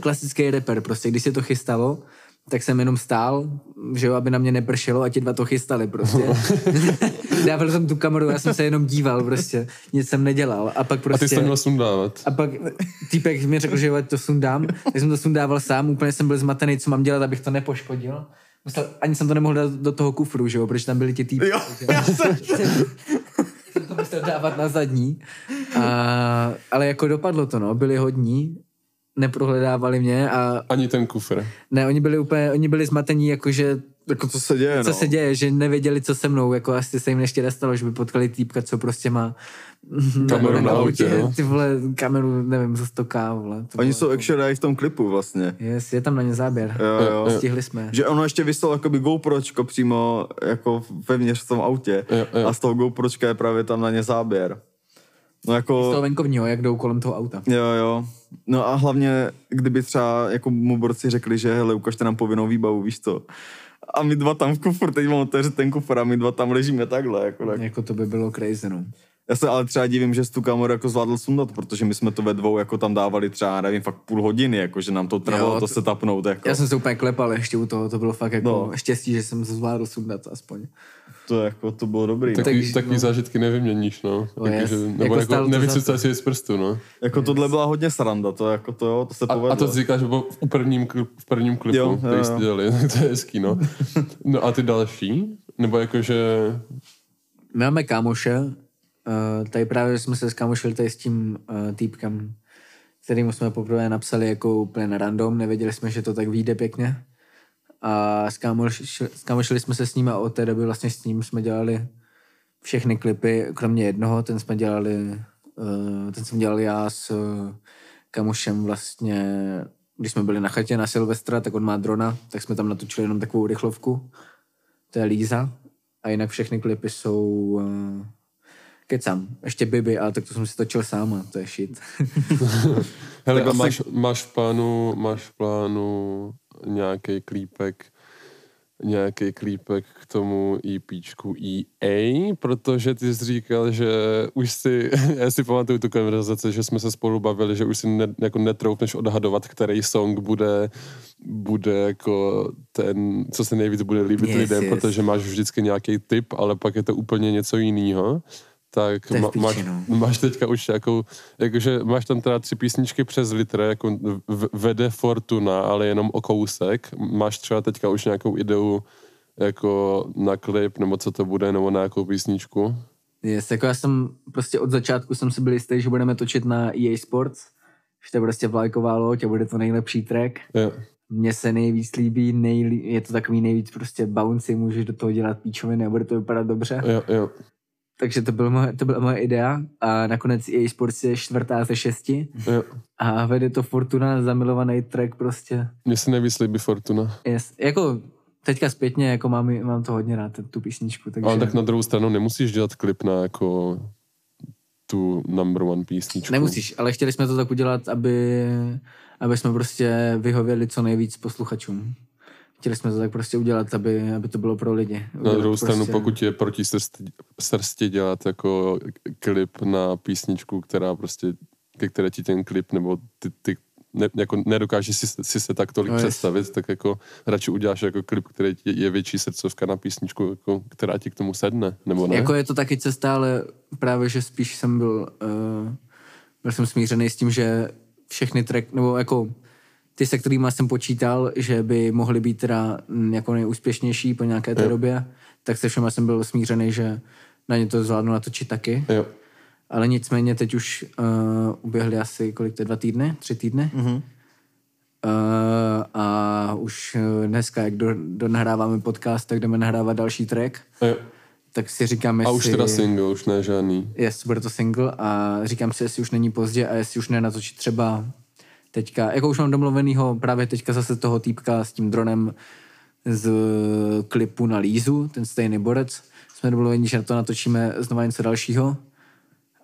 klasický rapper, prostě když se to chystalo, tak jsem jenom stál, že jo, aby na mě nepršelo a ti dva to chystali prostě. Dával jsem tu kameru, já jsem se jenom díval prostě, nic jsem nedělal a pak A prostě... ty jsi to měl sundávat. A pak týpek mi řekl, že jo, to sundám, tak jsem to sundával sám, úplně jsem byl zmatený, co mám dělat, abych to nepoškodil. Musel, ani jsem to nemohl dát do toho kufru, že jo, protože tam byli ti týpky. Jo, já jsem, jsem to musel dávat na zadní. A, ale jako dopadlo to, no, byli hodní, neprohledávali mě a Ani ten kufr. ne, oni byli úplně, oni byli zmatení, jakože jako co se děje, co no. se děje, že nevěděli, co se mnou, jako asi se jim ještě nestalo, že by potkali týpka, co prostě má Kameru na autě, no. ty vole, kameru, nevím, za 100k, vole. To Oni jsou jako- actually i v tom klipu vlastně. Yes, je tam na ně záběr. Jo, jo. Stihli jsme. Že ono ještě vyselo jakoby GoPročko přímo jako vevnitř v tom autě Jo, jo. a z toho GoPročka je právě tam na ně záběr. No Z jako, toho venkovního, jak jdou kolem toho auta. jo, jo. No a hlavně, kdyby třeba jako mu borci řekli, že hele, ukažte nám povinnou výbavu, víš co. A my dva tam v kufru, teď mám otevřít ten kufr a my dva tam ležíme takhle. Jako, tak. Jako to by bylo crazy, no. Já se ale třeba divím, že tu kameru jako zvládl sundat, protože my jsme to ve dvou jako tam dávali třeba, nevím, fakt půl hodiny, jako že nám to trvalo Jo, to to- se tapnout. Jako. Já jsem se úplně klepal ještě u toho, to bylo fakt jako No. no. štěstí, že jsem se zvládl sundat aspoň. To, jako, to bylo dobrý. Takový, Takže, takový no. zážitky nevyměníš, no. No, Jako, yes. že, Jako nebo jako, za nevycecáš si z prstu, no. Jako tohle byla hodně sranda, to, jako to, jo, to se A, povedlo. a to říkáš bo v prvním, v prvním klipu, jo, který jo. jste dělali, to je hezký, no. No a ty další? Nebo jakože, My máme kámoše, uh, tady právě jsme se skámošili tady s tím uh, týpkem, kterým jsme poprvé napsali jako úplně na random, nevěděli jsme, že to tak vyjde pěkně. A skámošili, skámošili jsme se s ním a od té doby vlastně s ním jsme dělali všechny klipy, kromě jednoho, ten jsme dělali, uh, ten jsem dělal já s uh, kamošem vlastně, když jsme byli na chatě na Silvestra, tak on má drona, tak jsme tam natočili jenom takovou rychlovku. To je Líza. A jinak všechny klipy jsou uh, kecam. Ještě Bibi, ale tak to jsem si točil sám to je shit. hele, asi- máš, máš v plánu, máš v plánu nějaký klípek, nějaký klípek k tomu EPčku EA, protože ty jsi říkal, že už si, já si pamatuju tu konverzaci, že jsme se spolu bavili, že už si ne, jako netroufneš odhadovat, který song bude, bude jako ten, co se nejvíc bude líbit Yes, lidem, yes. protože máš vždycky nějaký typ, ale pak je to úplně něco jiného. Tak ma, máš, no. máš teďka už nějakou, jakože máš tam teda tři písničky přes litr, jako vede Fortuna, ale jenom o kousek. Máš třeba teďka už nějakou ideu jako na klip, nebo co to bude, nebo na nějakou písničku? Yes, jako já jsem prostě od začátku jsem si byl jistý, že budeme točit na EA Sports, že to je prostě vlajková loď a bude to nejlepší track. Jo. Mně se nejvíc líbí, nejlí, je to takový nejvíc prostě bouncy, můžeš do toho dělat píčoviny a bude to vypadat dobře. Jo, jo. Takže to, byl moje, to byla moje idea a nakonec EA Sports je čtvrtá ze šesti jo. a vede to Fortuna, zamilovaný track prostě. Mně se nejvíc líbí Fortuna. Yes. Jako teďka zpětně, jako mám, mám to hodně rád, tu písničku. Takže Ale tak na druhou stranu nemusíš dělat klip na jako tu number one písničku. Nemusíš, ale chtěli jsme to tak udělat, aby, aby jsme prostě vyhověli co nejvíc posluchačům. Chtěli jsme to tak prostě udělat, aby, aby to bylo pro lidi. Na Udělat druhou stranu, prostě- pokud je proti srsti, srsti dělat jako klip na písničku, která prostě, ke které ti ten klip, nebo ty, ty ne, jako nedokážeš si, si se tak tolik No, no, jest. představit, tak jako radši uděláš jako klip, který je větší srdcovka na písničku, jako, která ti k tomu sedne, nebo ne? Jako je to taky cesta, ale právě, že spíš jsem byl, uh, byl jsem smířený s tím, že všechny track, nebo jako ty, se kterými jsem počítal, že by mohly být teda mm, jako nejúspěšnější po nějaké té Jo. době, tak se všema jsem byl smířený, že na ně to zvládnu natočit taky. Jo. Ale nicméně teď už uh, uběhly asi kolik to je, dva týdny, tři týdny. Mhm. Uh, a už eh, dneska, jak do, do nahráváme podcast, tak jdeme nahrávat další track. Jo. Tak si říkám, jestli... A už teda single, už ne žádný. Yes, bude to single a říkám si, jestli už není pozdě a jestli už nenatočit třeba teďka, jako už mám domluvenýho právě teďka zase toho týpka s tím dronem z klipu na Lízu, ten stejný borec. Jsme domluveni, že na to natočíme znova něco dalšího.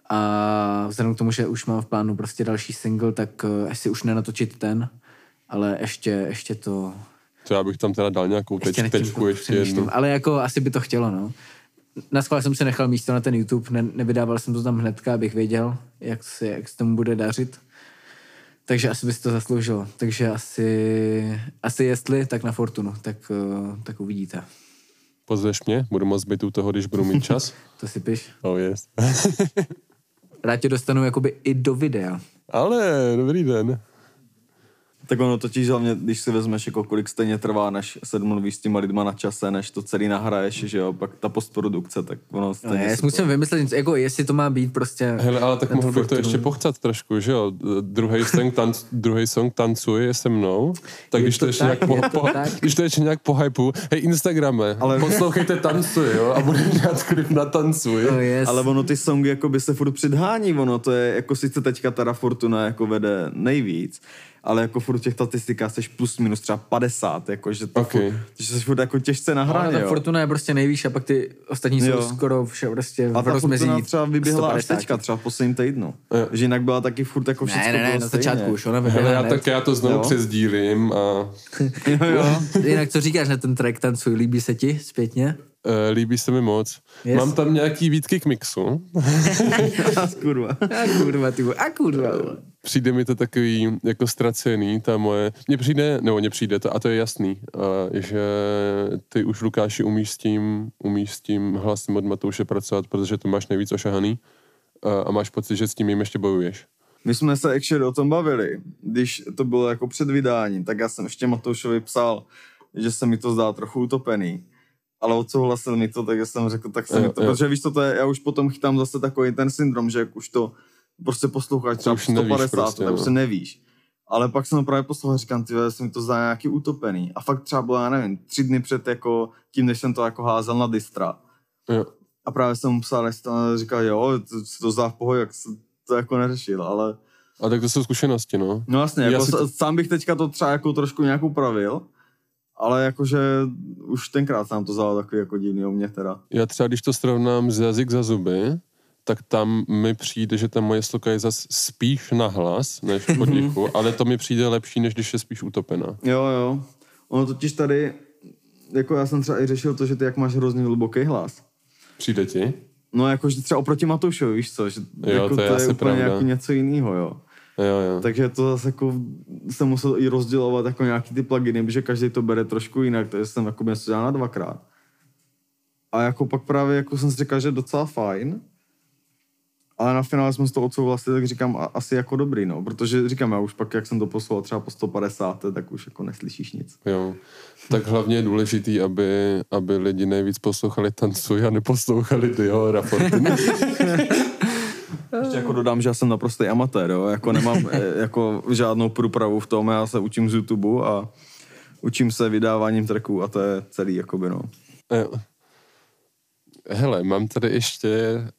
A vzhledem k tomu, že už mám v plánu prostě další single, tak eh, asi už nenatočit ten, ale ještě, ještě to... Třeba bych tam teda dal nějakou Ještě teď, nad tím tečku ještě jednu. Ale jako asi by to chtělo, no. Na schvál jsem si nechal místo na ten YouTube, ne, nevydával jsem to tam hnedka, abych věděl, jak se, jak se tomu bude dařit. Takže asi by si to zasloužilo. Takže asi, asi jestli, tak na Fortunu, tak, uh, tak uvidíte. Pozveš mě? Budu moc být u toho, když budu mít čas? To si piš. oh yes. Rád tě dostanu jakoby i do videa. Ale, dobrý den. Tak ono totiž hlavně, když si vezmeš, jako kolik stejně trvá, než se mluvíš s těma lidma na čase, než to celý nahraješ, že jo, pak ta postprodukce, tak ono No, stejně já se si musím vymyslet něco, jako jestli to má být prostě... Hele, ale tak mohl bych to ještě pochcat trošku, že jo? Druhý song, tanc, druhý song tancuje je se mnou, tak Je když to, to ještě tak, nějak po, je to po, tak. když to ještě nějak po hypu, hej Instagrame, ale... Poslouchejte tancuj, jo? A bude dělat klip na tancuj. Oh, yes. Ale ono ty songy jako by se furt předhání, ono to je, jako sice teďka teda Fortuna jako vede nejvíc, ale jako furt v těch statistikách seš plus minus třeba 50, jako že to Okay. furt, že jsi furt jako těžce na Ale hraně, ta jo. Fortuna je prostě nejvýš a pak ty ostatní jsou Jo. skoro vše prostě A v ta rozmezí Fortuna třeba vyběhla až 150. teďka, třeba v posledním týdnu. Jo. Že jinak byla taky furt jako všechno Ne, ne, ne, na začátku už, ona vyběhla já, tak já to znovu Jo. přezdílím a Jo, jo. Jinak co říkáš na ten track Tancuj, líbí se ti zpětně? Uh, líbí se mi moc. Yes. Mám tam nějaký výtky k mixu. A kurva. A kurva, ty a kurva. Přijde mi to takový jako ztracený, ta moje, mně přijde, nebo mně přijde to, a to je jasný, uh, že ty už Lukáši umíš s tím, umíš s tím hlasem od Matouše pracovat, protože to máš nejvíc ošahaný uh, a máš pocit, že s tím jim ještě bojuješ. My jsme se actually o tom bavili, když to bylo jako před vydáním, tak já jsem ještě Matoušovi psal, že se mi to zdá trochu utopený. Ale odsouhlasil mi to, takže jsem řekl, tak se Jo, mi to, jo. protože víš, co to je, já už potom chytám zase takový ten syndrom, že jak už to prostě posloucháš třeba už nevíš 150, prostě, tak už se nevíš. Ale pak jsem právě poslouchal, říkám, ty mi to zdá nějaký utopený. A fakt třeba bylo, já nevím, tři dny před jako tím, než jsem to jako házel na distra. Jo. A právě jsem mu psal, jestli to říkal, jo, to, se to zdá v pohodě, jak se to jako neřešil, ale A tak to jsou zkušenosti, no. No jasně, Já jako si to- sám bych teďka to třeba jako trošku nějak upravil, ale jakože už tenkrát nám to vzalo takový jako divný o mě teda. Já třeba, když to srovnám z jazyk za zuby, tak tam mi přijde, že ta moje sloka je zas spíš na hlas, než v potichu, ale to mi přijde lepší, než když je spíš utopená. Jo, jo. Ono totiž tady, jako já jsem třeba i řešil to, že ty jak máš hrozně hluboký hlas. Přijde ti? No jakože třeba oproti Matoušovi, víš co, že Jo, jako to je asi úplně pravda. jako něco jiného, jo. Jo, jo. Takže to zase jako jsem musel i rozdělovat jako nějaký ty pluginy, protože každý to bere trošku jinak, takže jsem jako něco dělal na dvakrát. A jako pak právě jako jsem si říkal, že je docela fajn, ale na finále jsme si to odsouhlasili, tak říkám a- asi jako dobrý, no, protože říkám, já už pak, jak jsem to poslal třeba po 150, tak už jako neslyšíš nic. Jo. Tak hlavně je důležitý, aby, aby lidi nejvíc poslouchali tancuj a neposlouchali Dio Raporty. Ještě jako dodám, že já jsem naprostý amatér, jo, jako nemám eh, jako žádnou průpravu v tom, já se učím z YouTube a učím se vydáváním tracků a to je celý, jakoby, no. Jo. Hele, mám tady ještě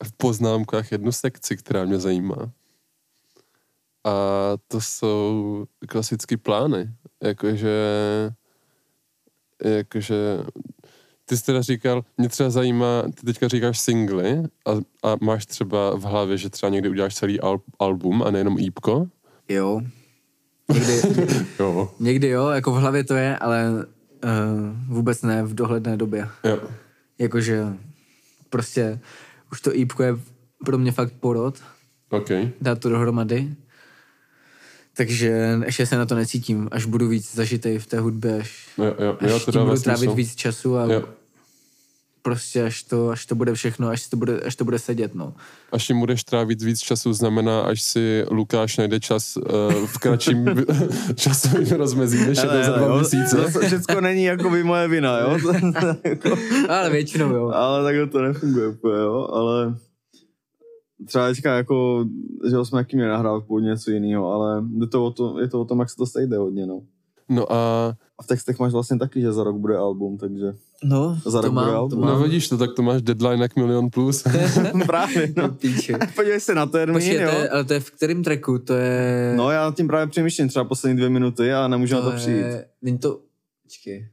v poznámkách jednu sekci, která mě zajímá. A to jsou klasické plány. Jakože, jakože, ty jsi teda říkal, mě třeba zajímá, ty teďka říkáš singly a, a máš třeba v hlavě, že třeba někdy uděláš celý al, album a nejenom ípko. Jo. Někdy, Jo. někdy jo, jako v hlavě to je, ale uh, vůbec ne v dohledné době. Jo. Jakože prostě už to ípko je pro mě fakt porod, OK. dát to dohromady. Takže ještě se na to necítím, až budu víc zažitej v té hudbě, až, Jo, jo, jo až to tím budu trávit smysl. víc času a Jo. Prostě až to, až to bude všechno, až to bude, až to bude sedět, no. Až jim budeš trávit víc času, znamená, až si Lukáš najde čas uh, v kratším časovém rozmezí, než je to za dva měsíce. To všechno není jako by moje vina, jo? Ale většinou jo. ale takhle to nefunguje úplně, jo? Ale třeba teďka jako, že jo, jsme jaký měli nahrát původně něco jiného, ale je to, o to, je to o tom, jak se to sejde hodně, no. No a A v textech máš vlastně taky, že za rok bude album, takže No, Za to rok mám, bude to album. mám. no vidíš to, tak to máš deadline jak milion plus. právě, no. Píče. Podívej se na termín, Počkej, to jo? je, ale to je v kterém tracku? To je... No já nad tím právě přemýšlím třeba poslední dvě minuty a nemůžu na to přijít. Je, není to... Počkej.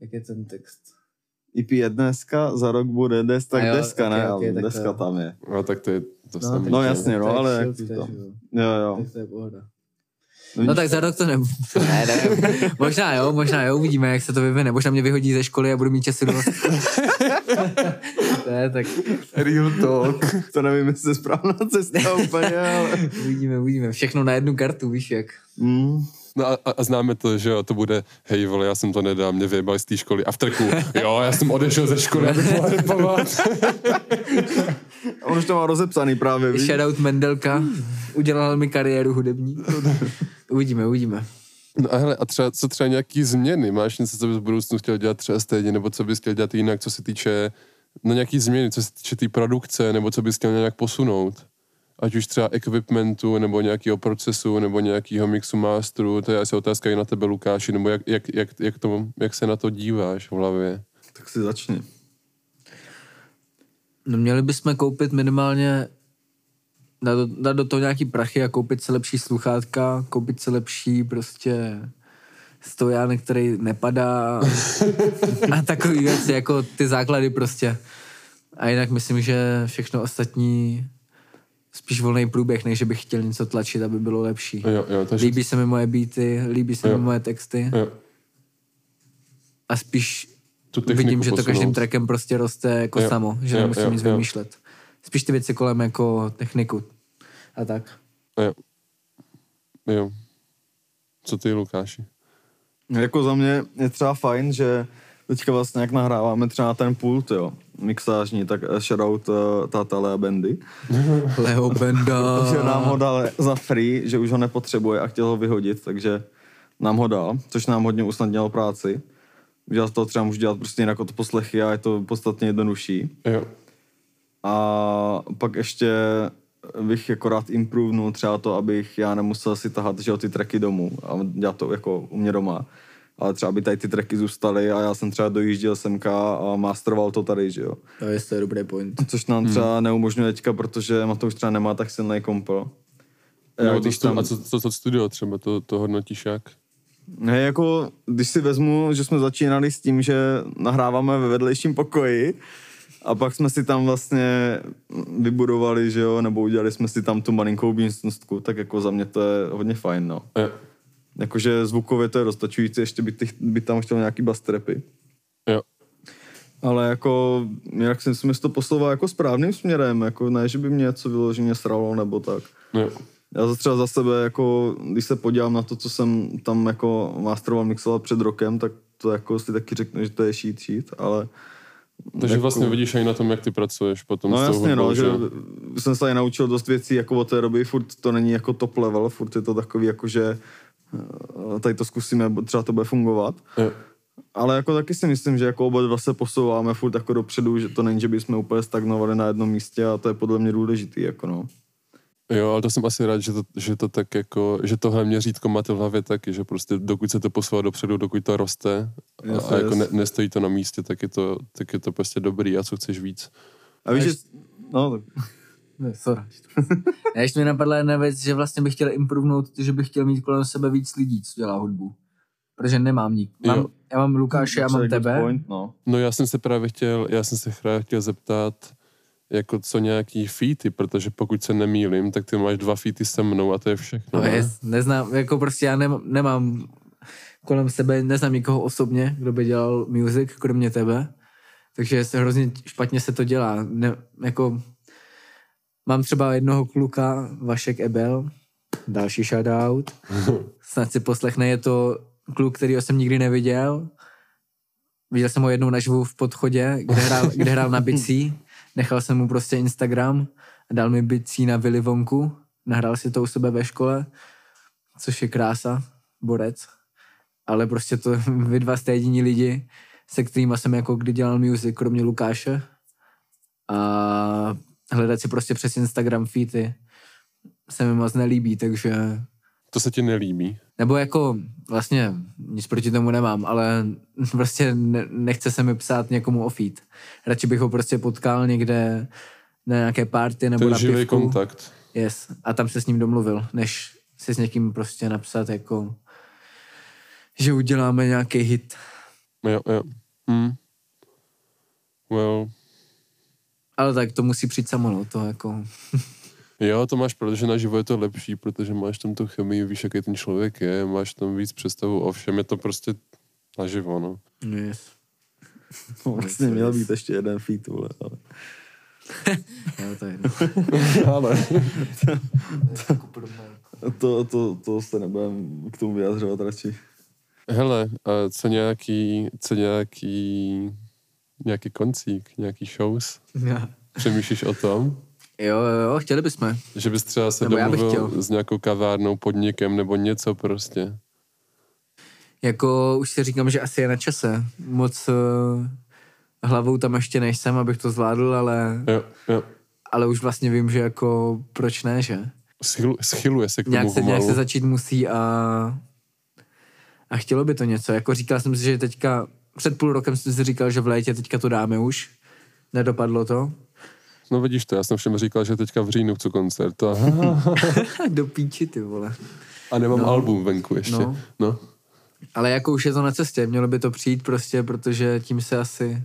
Jak je ten text? EP je dneska, za rok bude des, tak jo, deska, ok, ne, ok, ale tak to deska jo. tam je. No tak to je to No. No jasně, no, To ale to to. Jo, jo. Tak to je pohoda. No tak za rok to ne... ne, ne. Možná jo, možná jo, uvidíme, jak se to vyvine. Možná mě vyhodí ze školy a budu mít čas dost. ne, tak Real talk. To nevím, jestli je správná cesta úplně, ale... uvidíme, uvidíme. Všechno na jednu kartu, víš jak. Mm. No a, a, známe to, že jo, to bude, hej vole, já jsem to nedal, mě vyjebali z té školy. A v trku, jo, já jsem odešel ze školy, abych mohl on už to má rozepsaný právě, víš? Shoutout Mendelka, udělal mi kariéru hudební. uvidíme, uvidíme. No a hele, a třeba, co třeba nějaký změny? Máš něco, co bys v budoucnu chtěl dělat třeba stejně, nebo co bys chtěl dělat jinak, co se týče, no nějaký změny, co se týče té produkce, nebo co bys chtěl nějak posunout? Ať už třeba equipmentu, nebo nějakého procesu, nebo nějakého mixu masteru, to je asi otázka i na tebe, Lukáši, nebo jak, jak, jak, jak, to, jak se na to díváš v hlavě? Tak si začni. No měli bychom koupit minimálně dát do, dát do toho nějaký prachy a koupit si lepší sluchátka, koupit si lepší prostě stojan, který nepadá a takový věci, jako ty základy prostě. A jinak myslím, že všechno ostatní spíš volný průběh, než že bych chtěl něco tlačit, aby bylo lepší. Jo, jo, takže... Líbí se mi moje beaty, líbí se Jo. mi moje texty Jo, a spíš tu techniku vidím, že to každým posunout. trackem prostě roste jako Jo, samo, že jo, nemusím jo, nic jo. vymýšlet. Spíš ty věci kolem jako techniku a tak. Jo. jo. Co ty, Lukáši? Jako za mě je třeba fajn, že teďka vlastně jak nahráváme třeba na ten pult, jo, mixážní, tak eh, shoutout uh, táta Lea Bendy, Leo Benda. že nám ho dal za free, že už ho nepotřebuje a chtěl ho vyhodit, takže nám ho dal, což nám hodně usnadnilo práci. Že z toho třeba můžu dělat prostě jinak od poslechy a je to podstatně jednodušší. Jo. A pak ještě bych jako rád improvenul třeba to, abych já nemusel si tahat že ty tracky domů a dělat to jako u mě doma. Ale třeba by tady ty tracky zůstaly a já jsem třeba dojížděl semka a masteroval to tady, že jo. To je to je dobrý point. Což nám třeba neumožňuje teďka, protože Matouš třeba nemá tak silný kompl. Jo, to když stu- A co, co, co studio třeba, to, to hodnotíš jak? Ne, jako, když si vezmu, že jsme začínali s tím, že nahráváme ve vedlejším pokoji a pak jsme si tam vlastně vybudovali, že jo, nebo udělali jsme si tam tu malinkou místnostku, tak jako za mě to je hodně fajn, no. Jo. Jakože zvukově to je dostačující, ještě by, ty, by tam chtěl nějaký bass trapy. Jo. Ale jako, si myslím, že se to posouvá jako správným směrem, jako ne, že by mě něco vyloženě sralo nebo tak. Jo. Já třeba za sebe, jako, když se podívám na to, co jsem tam jako masteroval, mixoval před rokem, tak to jako si taky řeknu, že to je sheet sheet, ale... Takže jako, vlastně vidíš i na tom, jak ty pracuješ potom No s jasně, hudbou, no, že jo? jsem se tady naučil dost věcí jako od té doby, furt to není jako top level, furt je to takový jako, že eh, tady to zkusíme, třeba to bude fungovat. Jo. Ale jako taky si myslím, že jako oba dva se posouváme furt jako dopředu, že to není, že bychom úplně stagnovali na jednom místě a to je podle mě důležitý, jako no. Jo, ale to jsem asi rád, že to, že to tak jako, že tohle měřítko máte v hlavě taky, že prostě dokud se to posouvá dopředu, dokud to roste a, Yes, a jako yes. ne, nestojí to na místě, tak je to, tak je to prostě dobrý a co chceš víc. A víš, že... No, tak Ne, sorry. Já ještě mi napadla jedna věc, že vlastně bych chtěl improvnout, že bych chtěl mít kolem sebe víc lidí, co dělá hudbu. Protože nemám nik. Mám, Jo. já mám Lukáše, já mám tebe. Point, no. No já jsem se právě chtěl, já jsem se právě chtěl zeptat, jako co nějaký featy, protože pokud se nemýlím, tak ty máš dva featy se mnou a to je všechno. No ne? jest, neznám, jako prostě já nemám, nemám kolem sebe, neznám nikoho osobně, kdo by dělal music, kromě tebe. Takže se hrozně špatně se to dělá. Ne, jako, mám třeba jednoho kluka, Vašek Ebel, další shoutout. Snad si poslechne, je to kluk, kterýho jsem nikdy neviděl. Viděl jsem ho jednou naživu v podchodě, kde hrál, kde hrál na bicí. Nechal jsem mu prostě Instagram dal mi bicí na Willy Vonku. Nahrál si to u sebe ve škole, což je krása, borec. Ale prostě to vy dva jste jediní lidi, se kterými jsem jako kdy dělal music, kromě Lukáše. A hledat si prostě přes Instagram feety se mi moc nelíbí, takže To se ti nelíbí. nebo jako vlastně nic proti tomu nemám, ale prostě ne, nechce se mi psát někomu o feed. Radši bych ho prostě potkal někde na nějaké party nebo Ten na živý pivku. kontakt. Yes. A tam se s ním domluvil, než si s někým prostě napsat jako že uděláme nějaký hit. Jo, jo. Hm. Well, Ale tak to musí přijít samo, no, to jako... Jo, to máš, protože naživo je to lepší, protože máš tam tu chemii, víš, jaký ten člověk je, máš tam víc představu o všem, je to prostě naživo, no. Yes. Vlastně měl být ještě jeden feat, vole, ale... Jo, to je jedno. Ale... To, to, to se nebudem k tomu vyjadřovat radši. Hele, a co nějaký, co nějaký, nějaký koncík, nějaký shows? Přemýšlíš o tom? Jo, jo, chtěli bychom. Že bys třeba se Nebo domluvil s nějakou kavárnou, podnikem nebo něco prostě. Jako už si říkám, že asi je na čase. Moc uh, hlavou tam ještě nejsem, abych to zvládl, ale, Jo, jo. ale už vlastně vím, že jako proč ne, že? Schylu, schyluje se k tomu Nějak se, nějak se začít musí a, a chtělo by to něco. Jako říkal jsem si, že teďka, před půl rokem jsem si říkal, že v létě teďka to dáme už. Nedopadlo to. No vidíš to, já jsem všem říkal, že teďka v říjnu chci koncert. A, Do píči, ty vole. a nemám No. album venku ještě. No. no. Ale jako už je to na cestě, mělo by to přijít prostě, protože tím se asi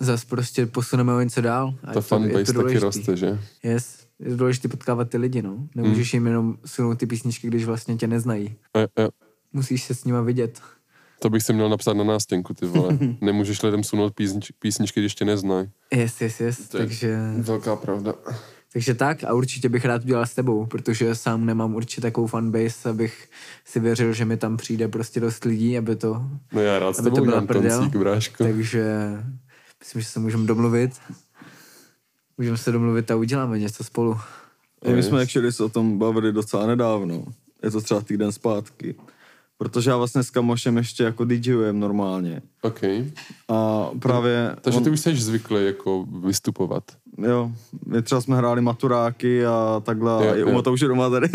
zas prostě posuneme o něco dál. A Ta fanbase taky roste, že? Yes. Je důležité potkávat ty lidi, no. Nemůžeš Hmm. jim jenom sunout ty písničky, když vlastně tě neznají. Jo, jo. Musíš se s nima vidět. To bych si měl napsat na nástěnku, ty vole. Nemůžeš lidem sunout písnič, písničky, když tě neznají. Yes, yes, yes. To je Takže, Velká pravda. takže tak a určitě bych rád udělal s tebou, protože sám nemám určitě takovou fanbase, abych si věřil, že mi tam přijde prostě dost lidí, aby to... No já rád s to tebou dám prdel. koncík, bráško. Takže myslím, že se můžeme domluvit. Můžeme se domluvit a uděláme něco spolu. My jsme actually se o tom bavili docela nedávno. Je to třeba týden zpátky. Protože já vlastně s kamošem ještě jako DJujem normálně. OK. A právě... Takže on- ty už jsi zvyklý jako vystupovat. Jo, my třeba jsme hráli maturáky a takhle, Jo, jo, je jo. u Matouše doma tady.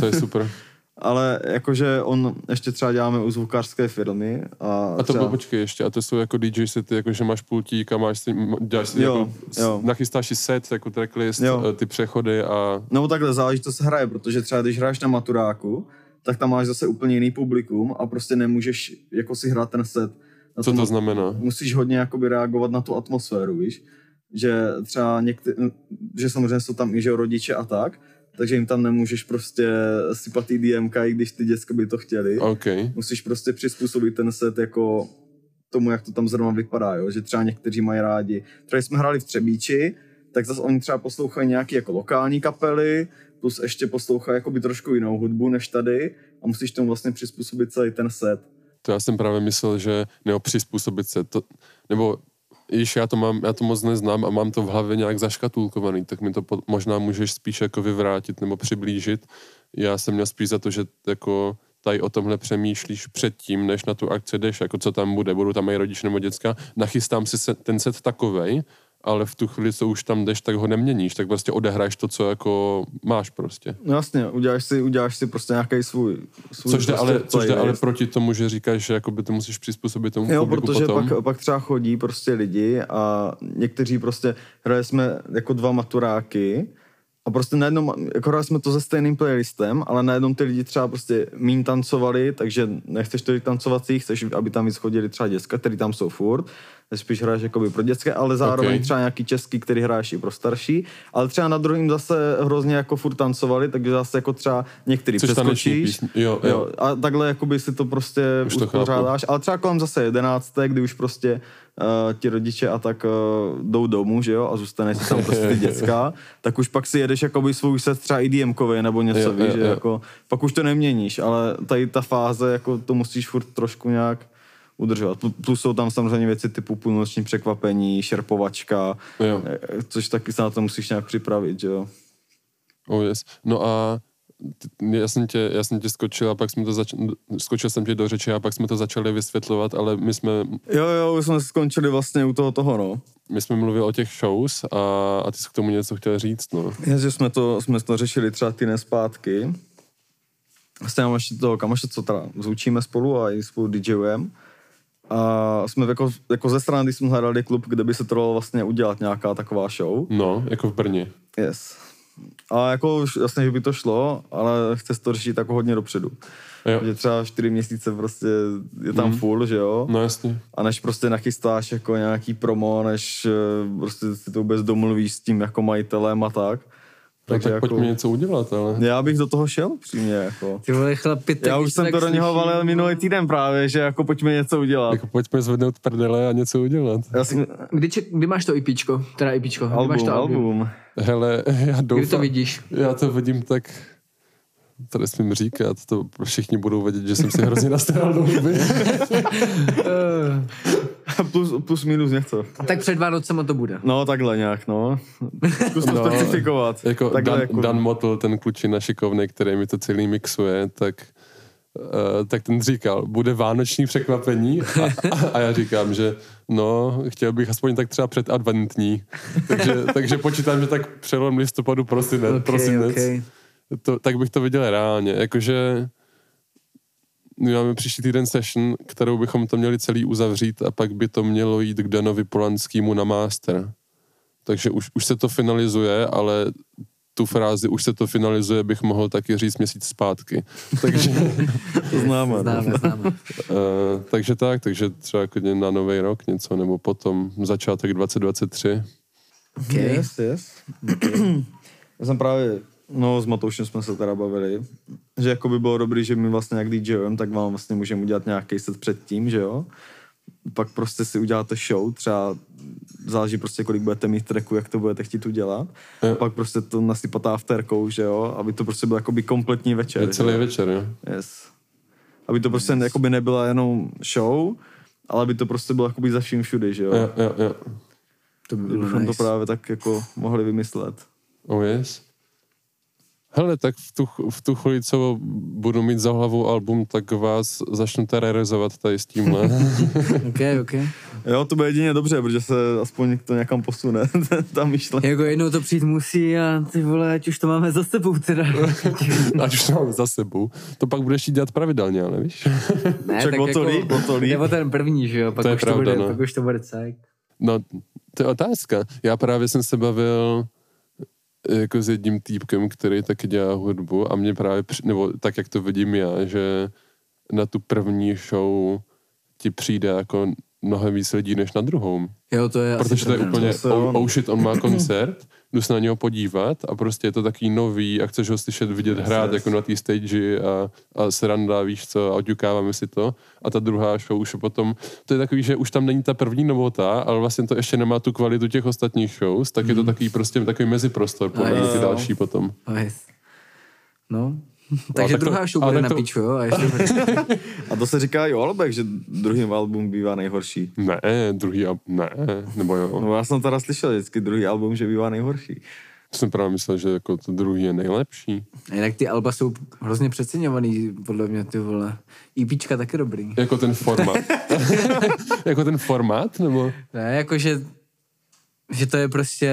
To je super. Ale jakože on ještě třeba děláme u zvukářské firmy a, A to třeba, bylo, počkej ještě, a to jsou jako DJ sety, jako že máš pultík a máš si, děláš si Jo, jako, jo. nachystáš si set, jako tracklist, Jo. eh, ty přechody a No takhle záleží, co se hraje, protože třeba když hraješ na maturáku, tak tam máš zase úplně jiný publikum a prostě nemůžeš jako si hrát ten set. Na co to znamená? Musíš hodně jakoby reagovat na tu atmosféru, víš? Že třeba někdy, že samozřejmě jsou tam i že rodiče a tak, takže jim tam nemůžeš prostě sypat ty DMK, i když ty děcka by to chtěli. OK. musíš prostě přizpůsobit ten set jako tomu, jak to tam zrovna vypadá, jo? že třeba někteří mají rádi. Třeba jsme hráli v Třebíči, tak zase oni třeba poslouchají nějaké jako lokální kapely, plus ještě poslouchají jakoby trošku jinou hudbu než tady a musíš tomu vlastně přizpůsobit celý ten set. To já jsem právě myslel, že nebo přizpůsobit se, to, nebo Již já to mám, já to moc neznám a mám to v hlavě nějak zaškatulkovaný, tak mi to po, možná můžeš spíš jako vyvrátit nebo přiblížit. Já jsem měl spíš za to, že jako tady o tomhle přemýšlíš předtím, než na tu akci jdeš, jako co tam bude, budou tam i rodiče nebo děcka, nachystám si se, ten set takovej, ale v tu chvíli, co už tam jdeš, tak ho neměníš, tak prostě odehraješ to, co jako máš prostě. No jasně, uděláš si, uděláš si prostě nějaký svůj, svůj Což jde, prostě ale, což jde ale proti tomu, že říkáš, že jakoby to musíš přizpůsobit tomu Jo, protože potom. pak, pak třeba chodí prostě lidi a někteří prostě, hráli jsme jako dva maturáky a prostě najednou, jako jsme to se stejným playlistem, ale najednou ty lidi třeba prostě mín tancovali, takže nechceš tolik tancovacích, chceš, aby tam víc chodili třeba děcka, který tam jsou furt, spíš hraješ jakoby pro dětské, ale zároveň Ok. třeba nějaký český, který hráš i pro starší, ale třeba na druhým zase hrozně jako furt tancovali, takže zase jako třeba některý Což přeskočíš. jo, jo. jo, a takhle jakoby si to prostě Už uspořádáš, ale třeba kolem zase jedenácté, kdy už prostě uh, ti rodiče a tak uh, jdou domů, že jo, a zůstane si tam prostě ty děcka, tak už pak si jedeš jakoby svůj set třeba IDM-kový nebo něco, Jo, víš, jo, že jo. jako, pak už to neměníš, ale tady ta fáze, jako to musíš furt trošku nějak udržovat. Pl- Plus jsou tam samozřejmě věci typu půlnoční překvapení, šerpovačka, Jo. eh, což taky se na to musíš nějak připravit, že jo. Oh yes. No a já jsem, tě, já jsem tě skočil a pak jsme to zač- skočil jsem tě do řeči a pak jsme to začali vysvětlovat, ale my jsme, Jo, jo, už jsme skončili vlastně u toho toho, no. my jsme mluvili o těch shows a, a ty jsi k tomu něco chtěl říct, no. Je, že jsme to, jsme to řešili třeba týden zpátky. Vlastně mám ještě toho kamoše, co teda zvučíme spolu a i spolu DJujeme. A jsme jako, jako ze strany, když jsme hledali klub, kde by se to vlastně udělat nějaká taková show. No, jako v Brně. Yes. A jako už jasně, že by to šlo, ale chce to řešit jako hodně dopředu. Jo. Že třeba čtyři měsíce prostě je tam Mhm. full, že jo? No jasně. A než prostě nachystáš jako nějaký promo, než eh, prostě si to vůbec domluvíš s tím jako majitelem a tak, Takže tak jako, pojďme něco udělat, ale... já bych do toho šel přímě, jako. Ty vole chlapi, tak Já už jsem tak to do něho valil minulý týden právě, že jako pojďme něco udělat. Jako pojďme zvednout prdele a něco udělat. Já jsem, Kdy, če- kdy máš to IPčko? Teda IPčko. Kdy máš album, to album? album. Hele, já Kdy to doufám, vidíš? já to vidím tak, to nesmím říkat, to všichni budou vědět, že jsem si hrozně nastaral do huby. plus, plus minus něco. tak před Vánocema to bude. No takhle nějak, no. Zkus to No, specifikovat. Jako takhle, Dan, jako, Dan Motl, ten klučina šikovný, který mi to celý mixuje, tak Uh, tak ten říkal, bude vánoční překvapení a, a, a já říkám, že no, chtěl bych aspoň tak třeba předadventní. Takže, takže počítám, že tak přelom listopadu prosinec, Okay, prosinec okay. to, tak bych to viděl reálně. Jakože my máme příští týden session, kterou bychom to měli celý uzavřít a pak by to mělo jít k Danovi Polanskýmu na master. Takže už, už se to finalizuje, ale tu frázi už se to finalizuje bych mohl taky říct měsíc zpátky. Takže, to známe. Známe, známe. uh, takže tak, takže třeba klidně na nový rok něco, nebo potom začátek 2023. Okay. Yes, yes. Okay. Já jsem právě, no s Matoušem jsme se teda bavili, že jako by bylo dobrý, že my vlastně jak DJujeme, tak vám vlastně můžeme udělat nějaký set předtím, že jo? Pak prostě si uděláte show, třeba záleží prostě, kolik budete mít tracku, jak to budete chtít udělat. Jo. A pak prostě to nasypat afterkou, že jo? Aby to prostě byl jakoby kompletní večer. Je že celý jo? večer, jo? Yes. Aby to prostě jakoby nebyla jenom show, ale aby to prostě bylo jakoby za vším všude, že jo? Jo, jo, jo. To by bylo to nice. právě tak jako mohli vymyslet. Oh yes. Hele, tak v tu, v tu chvíli, co budu mít za hlavou album, tak vás začnu terrorizovat tady s tímhle. Ok, ok. Jo, to bude jedině dobře, protože se aspoň to někam posune, ta myšlenka. Jako jednou to přijít musí a ty vole, ať už to máme za sebou teda. Ať už to mám za sebou. To pak budeš chtít dělat pravidelně, ale víš? ne, Však o to líp, o to líp. Nebo ten první, že jo, pak, To je už, pravda, to bude, no. pak už to bude cajk. No, to je otázka. Já právě jsem se bavil jako s jedním týpkem, který taky dělá hudbu a mě právě, při- nebo tak, jak to vidím já, že na tu první show ti přijde jako mnohem víc lidí než na druhou. Jo, to je Protože asi to je úplně, To oh, on- oh shit, on má koncert, jdu se na něho podívat a prostě je to takový nový a chceš ho slyšet, vidět, Yes, hrát yes. jako na té stage a, a sranda, víš co, a oťukáváme si to. A ta druhá show už je potom, to je takový, že už tam není ta první novota, ale vlastně to ještě nemá tu kvalitu těch ostatních shows, tak je to takový prostě takový meziprostor mě ty další potom. Nice. No. Takže tak to- druhá show ale bude na to- piču, jo? A ještě A to se říká i o albech, že druhý album bývá nejhorší. Ne, druhý, al- ne, nebo jo. No já jsem teda slyšel vždycky druhý album, že bývá nejhorší. Jsem právě myslel, že jako to druhý je nejlepší. A jinak ty alba jsou hrozně přeceňovaný, podle mě, ty vole. EPčka taky dobrý. Jako ten formát. jako ten formát, nebo Ne, jakože, že to je prostě...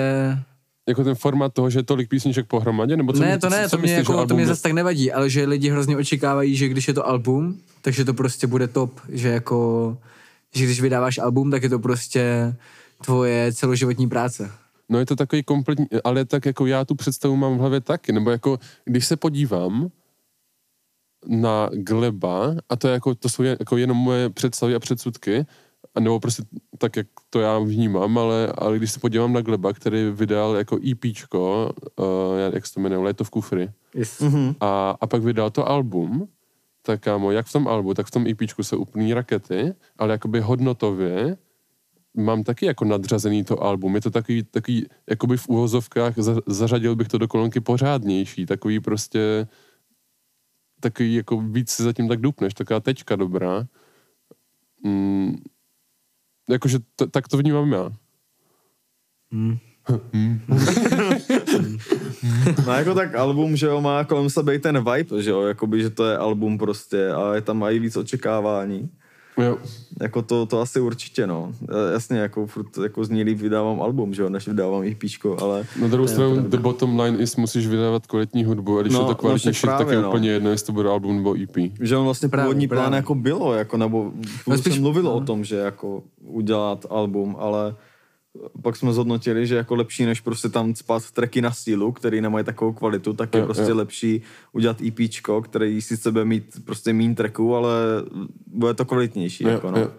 jako ten formát toho, že je tolik písniček pohromadě, nebo co ne, to ne, co to mě, myslíš, jako, to mě zase tak nevadí, ale že lidi hrozně očekávají, že když je to album, takže to prostě bude top, že jako, že když vydáváš album, tak je to prostě tvoje celoživotní práce. No je to takový kompletní, ale tak jako já tu představu mám v hlavě taky, nebo jako když se podívám na Gleba, a to, je jako, to jsou jako jenom moje představy a předsudky, a nebo prostě tak, jak to já vnímám, ale, ale když se podívám na Gleba, který vydal jako EPčko, uh, jak se to jmenuje, Léto v kufry, Yes. Mhm. a, a pak vydal to album, tak kámo, jak v tom albu, tak v tom EPčku jsou úplný rakety, ale jakoby hodnotově mám taky jako nadřazený to album. Je to takový, takový jakoby v úvozovkách, za, zařadil bych to do kolonky pořádnější, takový prostě takový jako víc si zatím tak dupneš, taková tečka dobrá. Mm, jakože t- tak to vnímám já. No jako tak album, že jo, má kolem sebe i ten vibe, že jo, jakoby, že to je album prostě a je tam mají víc očekávání. Jo. Jako to, to asi určitě, no. E, Jasně, jako furt jako zní líp vydávám album, že jo, než vydávám EPčko, ale Na druhou stranu, the bottom line is, musíš vydávat kvalitní hudbu a když No, je to no, kvalitní však shit, tak je no. úplně jedno, jestli to bude album nebo E EP. že on vlastně Právě, původní právě. plán jako bylo, jako nebo no, spíš- jsem mluvil no. o tom, že jako udělat album, ale pak jsme zhodnotili, že jako lepší, než prostě tam cpat tracky na sílu, který nemají takovou kvalitu, tak je Jo, prostě jo. lepší udělat EPčko, který sice bude mít prostě méně tracků, ale bude to kvalitnější, Jo, jako no. jo.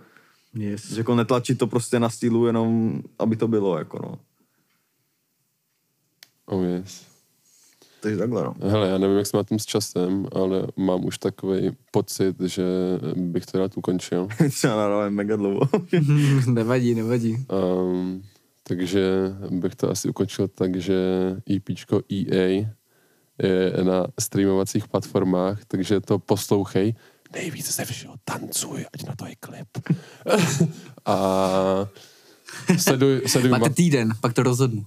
Yes. Že jako netlačit to prostě na sílu jenom, aby to bylo, jako no. Oh yes. Takže takhle, no. Hele, já nevím, jak jsme na tom s časem, ale mám už takový pocit, že bych to rád ukončil. Třeba nadále mega dlouho. nevadí, nevadí. Um, takže bych to asi ukončil tak, že EPčko EA je na streamovacích platformách, takže to poslouchej. Nejvíc ze všeho tancuj, ať na to je klip. A sleduj, sleduj, Máte ma- týden, pak to rozhodnu.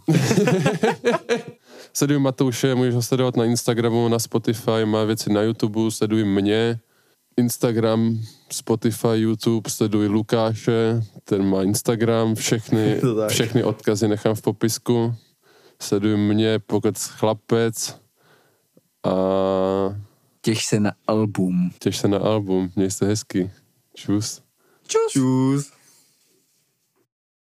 Sleduj Matouše, můžeš ho sledovat na Instagramu, na Spotify, má věci na YouTube, sleduj mě, Instagram, Spotify, YouTube, sleduj Lukáše, ten má Instagram, všechny, všechny odkazy nechám v popisku. Sleduj mě, pokud chlapec a Těš se na album. těš se na album. Měj se hezky. Čus. Čus.